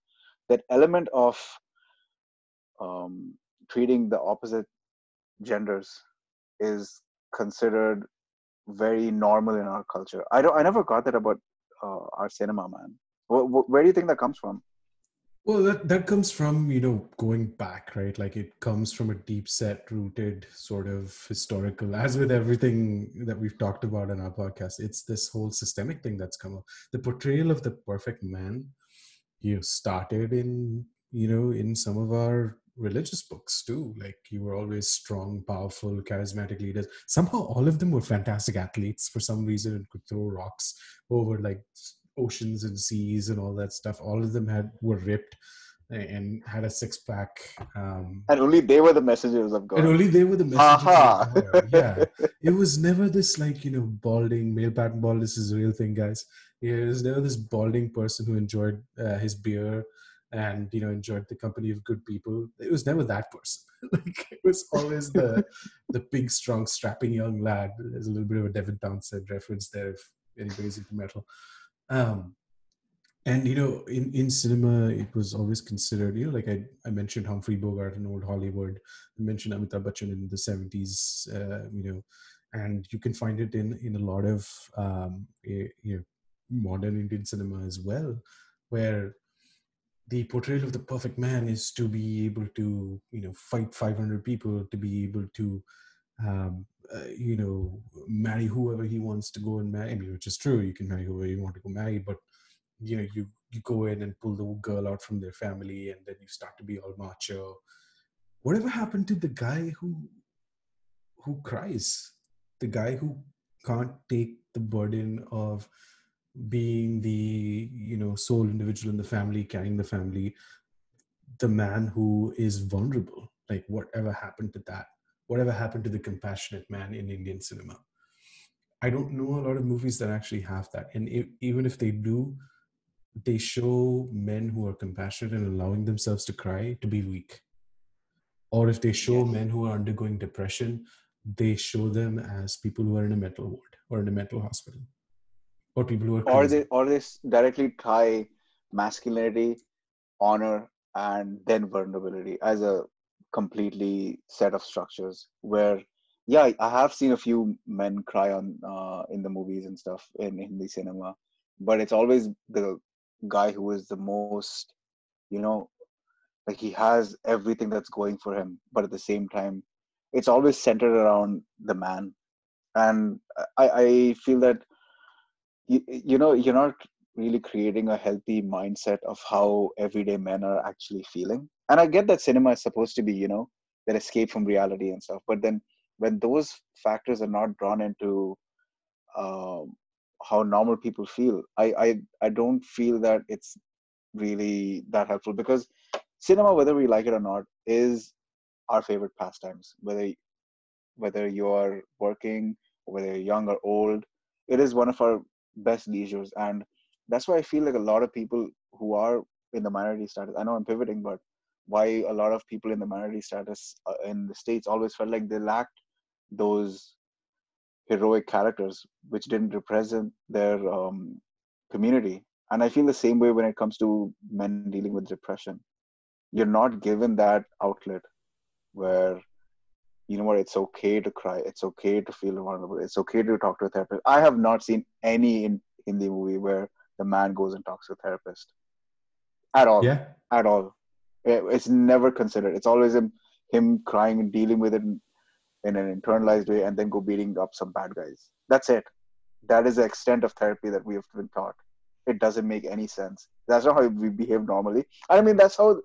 that element of um, treating the opposite genders is considered very normal in our culture. I don't. I never got that about uh, our cinema, man. Where, where do you think that comes from? Well, that that comes from you know going back, right? Like it comes from a deep set, rooted sort of historical. As with everything that we've talked about in our podcast, it's this whole systemic thing that's come up. The portrayal of the perfect man, you know, started in you know in some of our religious books too. Like you were always strong, powerful, charismatic leaders. Somehow all of them were fantastic athletes for some reason and could throw rocks over like oceans and seas and all that stuff. All of them had were ripped and had a six pack. Um, and only they were the messengers of God. And only they were the messengers of God. Yeah. it was never this like, you know, balding, male pattern baldness is a real thing, guys. It was never this balding person who enjoyed uh, his beer and you know enjoyed the company of good people. It was never that person. <laughs> Like it was always the <laughs> the big strong strapping young lad. There's a little bit of a devin townsend reference there if anybody's into metal. Um and you know in in cinema it was always considered you know like i, I mentioned humphrey bogart in old hollywood. I mentioned amitabh bachchan in the 70s uh, you know and you can find it in in a lot of um you know modern indian cinema as well where the portrayal of the perfect man is to be able to you know fight 500 people to be able to um, uh, you know marry whoever he wants to go and marry I mean, which is true you can marry whoever you want to go marry but you know you you go in and pull the girl out from their family and then you start to be all macho. Whatever happened to the guy who who cries? The guy who can't take the burden of being the you know sole individual in the family carrying the family the man who is vulnerable like whatever happened to that whatever happened to the compassionate man in indian cinema? I don't know a lot of movies that actually have that and if, even if they do they show men who are compassionate and allowing themselves to cry to be weak. Or if they show yes. men who are undergoing depression they show them as people who are in a mental ward or in a mental hospital or people who are or they or they directly tie masculinity honor and then vulnerability as a completely set of structures where yeah i have seen a few men cry on uh, in the movies and stuff in hindi cinema but it's always the guy who is the most you know like he has everything that's going for him but at the same time it's always centered around the man. And i i feel that you, you know you're not really creating a healthy mindset of how everyday men are actually feeling. And i get that cinema is supposed to be you know that escape from reality and stuff but then when those factors are not drawn into um, how normal people feel I, I i don't feel that it's really that helpful because cinema whether we like it or not is our favorite pastimes. Whether whether you're working whether you're young or old it is one of our best leisures. And that's why i feel like a lot of people who are in the minority status i know i'm pivoting but why a lot of people in the minority status uh, in the states always felt like they lacked those heroic characters which didn't represent their um, community. And i feel the same way when it comes to men dealing with depression. You're not given that outlet where you know what it's okay to cry it's okay to feel vulnerable it's okay to talk to a therapist. I have not seen any in hindi movie where the man goes and talks to a therapist. At all. Yeah. At all. Eh, it's never considered. It's always him him crying and dealing with it in, in an internalized way and then go beating up some bad guys. That's it. That is the extent of therapy that we have been taught. It doesn't make any sense. That's not how we behave normally. I mean that's how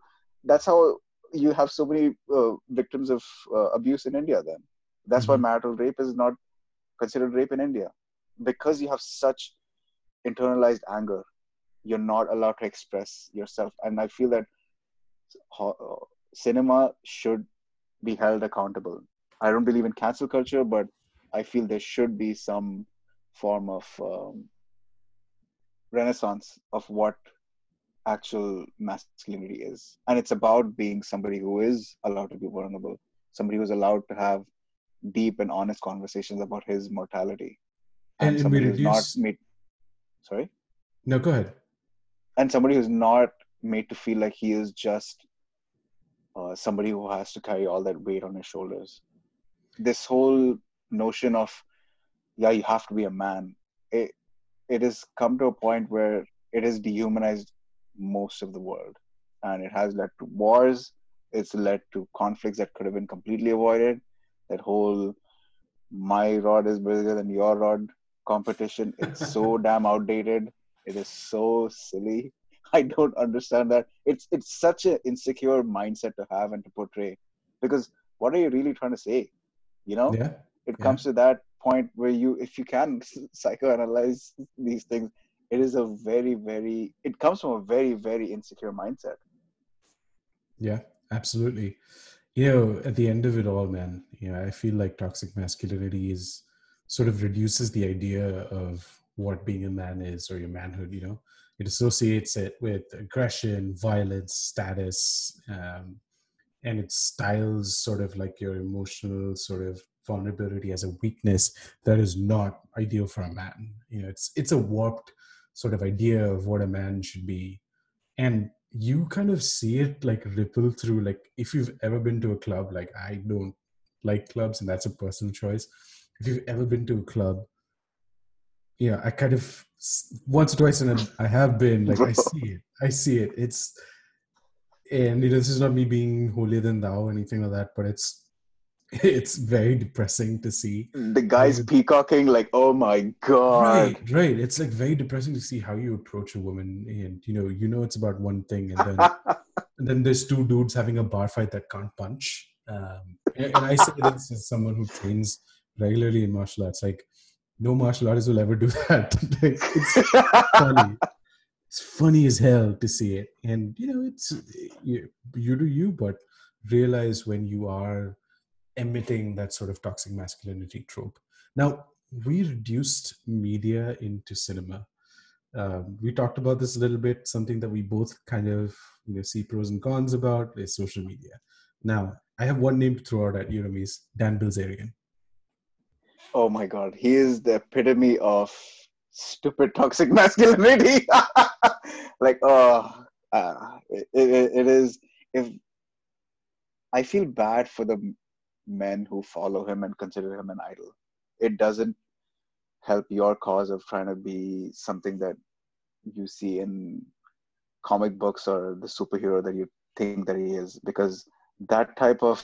that's how you have so many uh, victims of uh, abuse in India. Then that's mm-hmm. why marital rape is not considered rape in India because you have such internalized anger. You're not allowed to express yourself, and I feel that uh, cinema should be held accountable. I don't believe in cancel culture, but I feel there should be some form of um, renaissance of what actual masculinity is. And it's about being somebody who is allowed to be vulnerable, somebody who's allowed to have deep and honest conversations about his mortality. And, and somebody who's not made sorry? No, go ahead. And somebody who's not made to feel like he is just uh, somebody who has to carry all that weight on his shoulders. This whole notion of, yeah, you have to be a man, it, it has come to a point where it has dehumanized most of the world. And it has led to wars, it's led to conflicts that could have been completely avoided. That whole my rod is bigger than your rod competition, it's <laughs> so damn outdated. It is so silly I don't understand that. It's it's such an insecure mindset to have and to portray, because what are you really trying to say? You know, yeah. it yeah. comes to that point where you, if you can <laughs> psychoanalyze these things, it is a very very. It comes from a very very insecure mindset. Yeah, absolutely. You know, at the end of it all, man, you know, I feel like toxic masculinity is sort of reduces the idea of what being a man is or your manhood. You know, it associates it with aggression, violence, status, um, and it styles sort of like your emotional sort of vulnerability as a weakness that is not ideal for a man. You know, it's it's a warped sort of idea of what a man should be, and you kind of see it like ripple through. Like if you've ever been to a club, like I don't like clubs, and that's a personal choice. If you've ever been to a club, yeah, I kind of once or twice, and I have been like, I <laughs> see it, I see it. It's and you know, this is not me being holier than thou or anything like that, but it's <laughs> it's very depressing to see the guys peacocking like oh my god right right it's like very depressing to see how you approach a woman and you know you know it's about one thing and then <laughs> and then there's two dudes having a bar fight that can't punch um, and, and i say this as someone who trains regularly in martial arts like no martial artist will ever do <laughs> that. it's funny. It's funny as hell to see it, and you know, it's you, you do you, but realize when you are emitting that sort of toxic masculinity trope. Now, we reduced media into cinema. Um, we talked about this a little bit. Something that we both kind of you know see pros and cons about is social media. Now, I have one name to throw out at you, Ramesh, Dan Bilzerian oh my god, he is the epitome of stupid toxic <laughs> masculinity. <laughs> like, oh, uh, it, it, it is. If I feel bad for the men who follow him and consider him an idol, it doesn't help your cause of trying to be something that you see in comic books or the superhero that you think that he is because that type of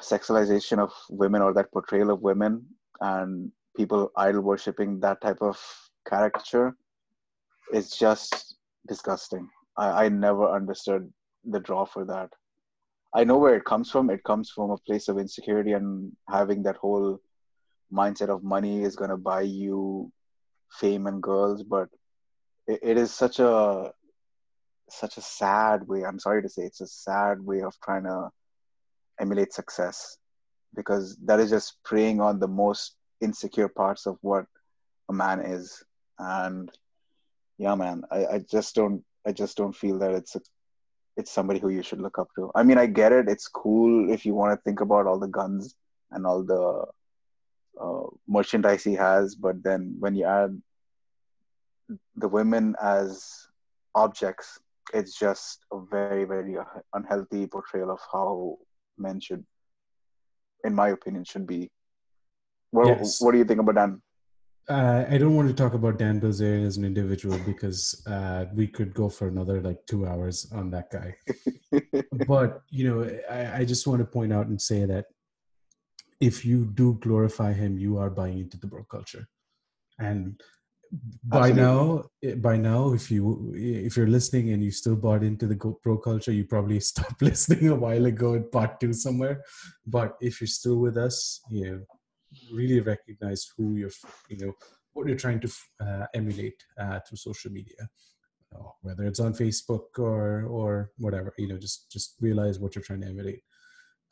sexualization of women or that portrayal of women and people idol worshipping that type of caricature is just disgusting. I, I never understood the draw for that. I know where it comes from. It comes from a place of insecurity and having that whole mindset of money is going to buy you fame and girls. But it, it is such a such a sad way. I'm sorry to say, it's a sad way of trying to emulate success because that is just preying on the most insecure parts of what a man is and yeah man I, I just don't i just don't feel that it's a it's somebody who you should look up to i mean i get it it's cool if you want to think about all the guns and all the uh, merchandise he has but then when you add the women as objects it's just a very very unhealthy portrayal of how men should, in my opinion, should be. What, yes. what do you think about Dan? Uh, I don't want to talk about Dan Bilzerian as an individual because uh, we could go for another like two hours on that guy. <laughs> but you know, I, I just want to point out and say that if you do glorify him, you are buying into the bro culture, and by now eh, by now if you if you're listening and you still bought into the bro culture you probably <laughs> stopped listening a while ago in part two somewhere. But if you're still with us you know really recognize who you're you know what you're trying to uh, emulate uh, through social media. Whether it's on facebook or or whatever you know just just realize what you're trying to emulate.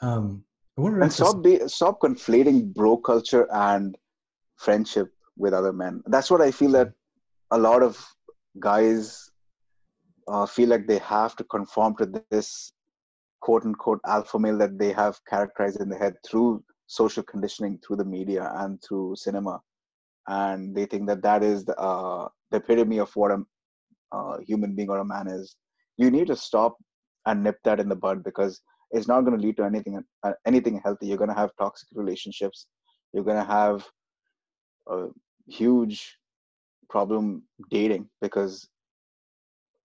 Um I and stop be, stop conflating bro culture and friendship with other men. That's what I feel that a lot of guys uh, feel like they have to conform to this quote unquote alpha male that they have characterized in the head through social conditioning, through the media, and through cinema. And they think that that is the, uh, the epitome of what a uh, human being or a man is. You need to stop and nip that in the bud because it's not going to lead to anything uh, anything healthy. You're going to have toxic relationships. You're going to have a huge problem dating because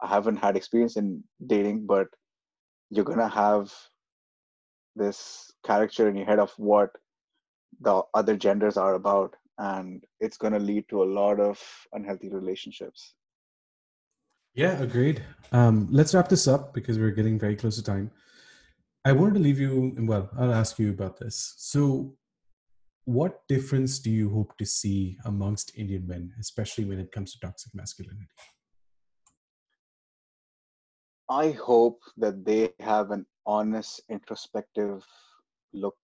I haven't had experience in dating, but you're gonna have this character in your head of what the other genders are about, and it's gonna lead to a lot of unhealthy relationships. Yeah, agreed. Um, let's wrap this up because we're getting very close to time. I wanted to leave you, well, I'll ask you about this. So, what difference do you hope to see amongst Indian men, especially when it comes to toxic masculinity? I hope that they have an honest, introspective look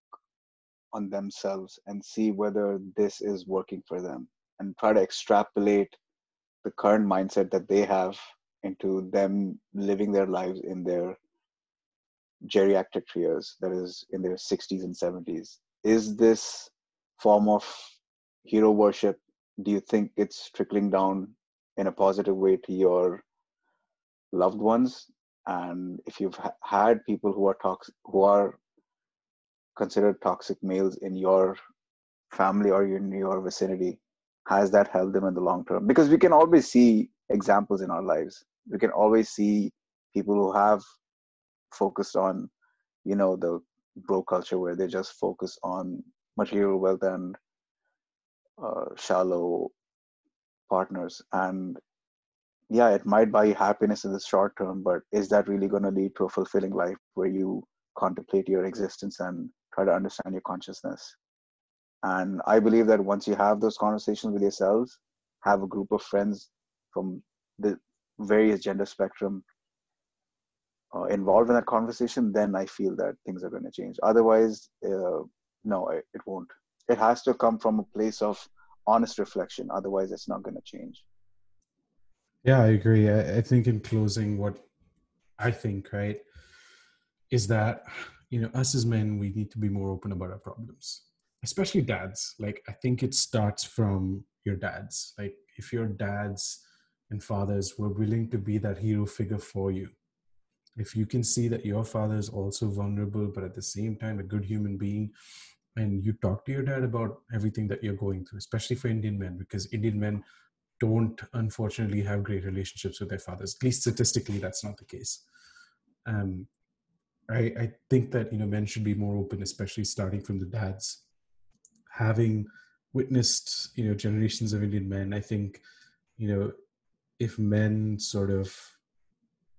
on themselves and see whether this is working for them and try to extrapolate the current mindset that they have into them living their lives in their geriatric years, that is, in their 60s and 70s. Is this form of hero worship do you think it's trickling down in a positive way to your loved ones and if you've ha- had people who are toxic who are considered toxic males in your family or in your vicinity has that helped them in the long term? Because we can always see examples in our lives. We can always see people who have focused on you know the bro culture where they just focus on material wealth and uh, shallow partners. And yeah it might buy you happiness in the short term but is that really going to lead to a fulfilling life where you contemplate your existence and try to understand your consciousness? And i believe that once you have those conversations with yourselves have a group of friends from the various gender spectrum uh, involved in that conversation then i feel that things are going to change. Otherwise uh, no it, it won't. It has to come from a place of honest reflection otherwise it's not going to change yeah i agree. I, I think in closing what i think right is that you know us as men we need to be more open about our problems especially dads. Like i think it starts from your dads. Like if your dads and fathers were willing to be that hero figure for you if you can see that your father is also vulnerable but at the same time a good human being and you talk to your dad about everything that you're going through, especially for Indian men, because Indian men don't unfortunately have great relationships with their fathers. At least statistically, that's not the case. Um, I, I think that you know men should be more open, especially starting from the dads. Having witnessed you know generations of Indian men, I think you know if men sort of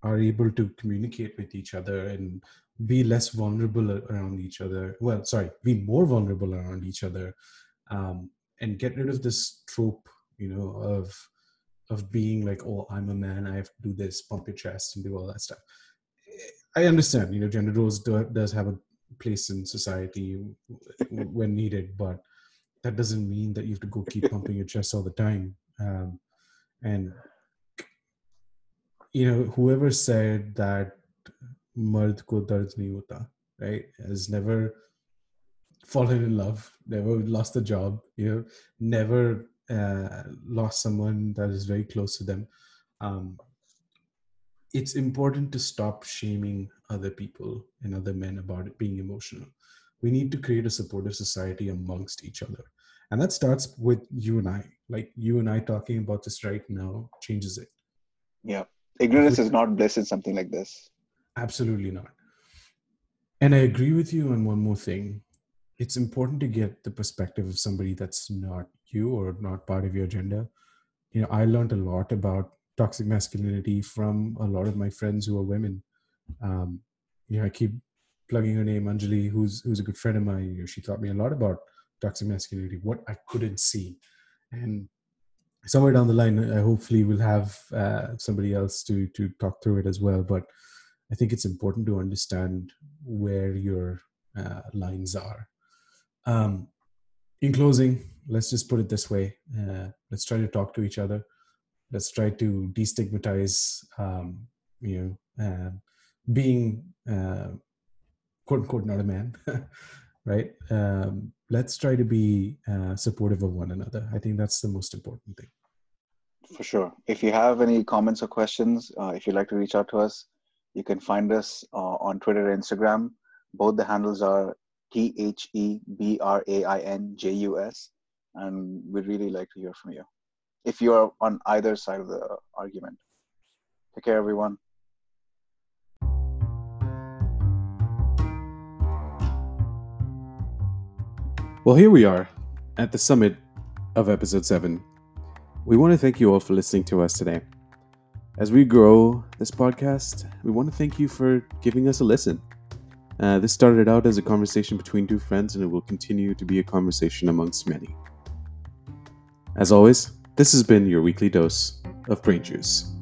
are able to communicate with each other and be less vulnerable around each other well sorry be more vulnerable around each other um, and get rid of this trope you know of of being like oh i'm a man i have to do this pump your chest and do all that stuff. Eh, I understand you know gender roles do, does have a place in society when needed but that doesn't mean that you have to go keep pumping your chest all the time um, and you know whoever said that mard ko dard hota right has never fallen in love never lost a job you know never uh, lost someone that is very close to them um, it's important to stop shaming other people and other men about it being emotional. We need to create a supportive society amongst each other. And that starts with you and i. Like you and i talking about this right now changes it. Yeah. Ignorance is not bliss in something like this. Absolutely not. And I agree with you on one more thing. It's important to get the perspective of somebody that's not you or not part of your agenda you know, I learned a lot about toxic masculinity from a lot of my friends who are women. Um, you know, I keep plugging her name, Anjali, who's who's a good friend of mine. You know, she taught me a lot about toxic masculinity, what I couldn't see, and somewhere down the line, I hopefully will have uh, somebody else to to talk through it as well. But I think it's important to understand where your uh, lines are. Um, in closing, let's just put it this way: uh, let's try to talk to each other. Let's try to destigmatize, um, you know, uh, being uh, quote unquote not a man, <laughs> right? Um, let's try to be uh, supportive of one another. I think that's the most important thing. For sure. If you have any comments or questions, uh, if you'd like to reach out to us, you can find us uh, on Twitter and Instagram. Both the handles are T H E B R A I N J U S. And we'd really like to hear from you if you are on either side of the argument. Take care, everyone. Well, here we are at the summit of episode 7. We want to thank you all for listening to us today. As we grow this podcast, we want to thank you for giving us a listen. Uh, this started out as a conversation between two friends, and it will continue to be a conversation amongst many. As always, this has been your weekly dose of brain juice.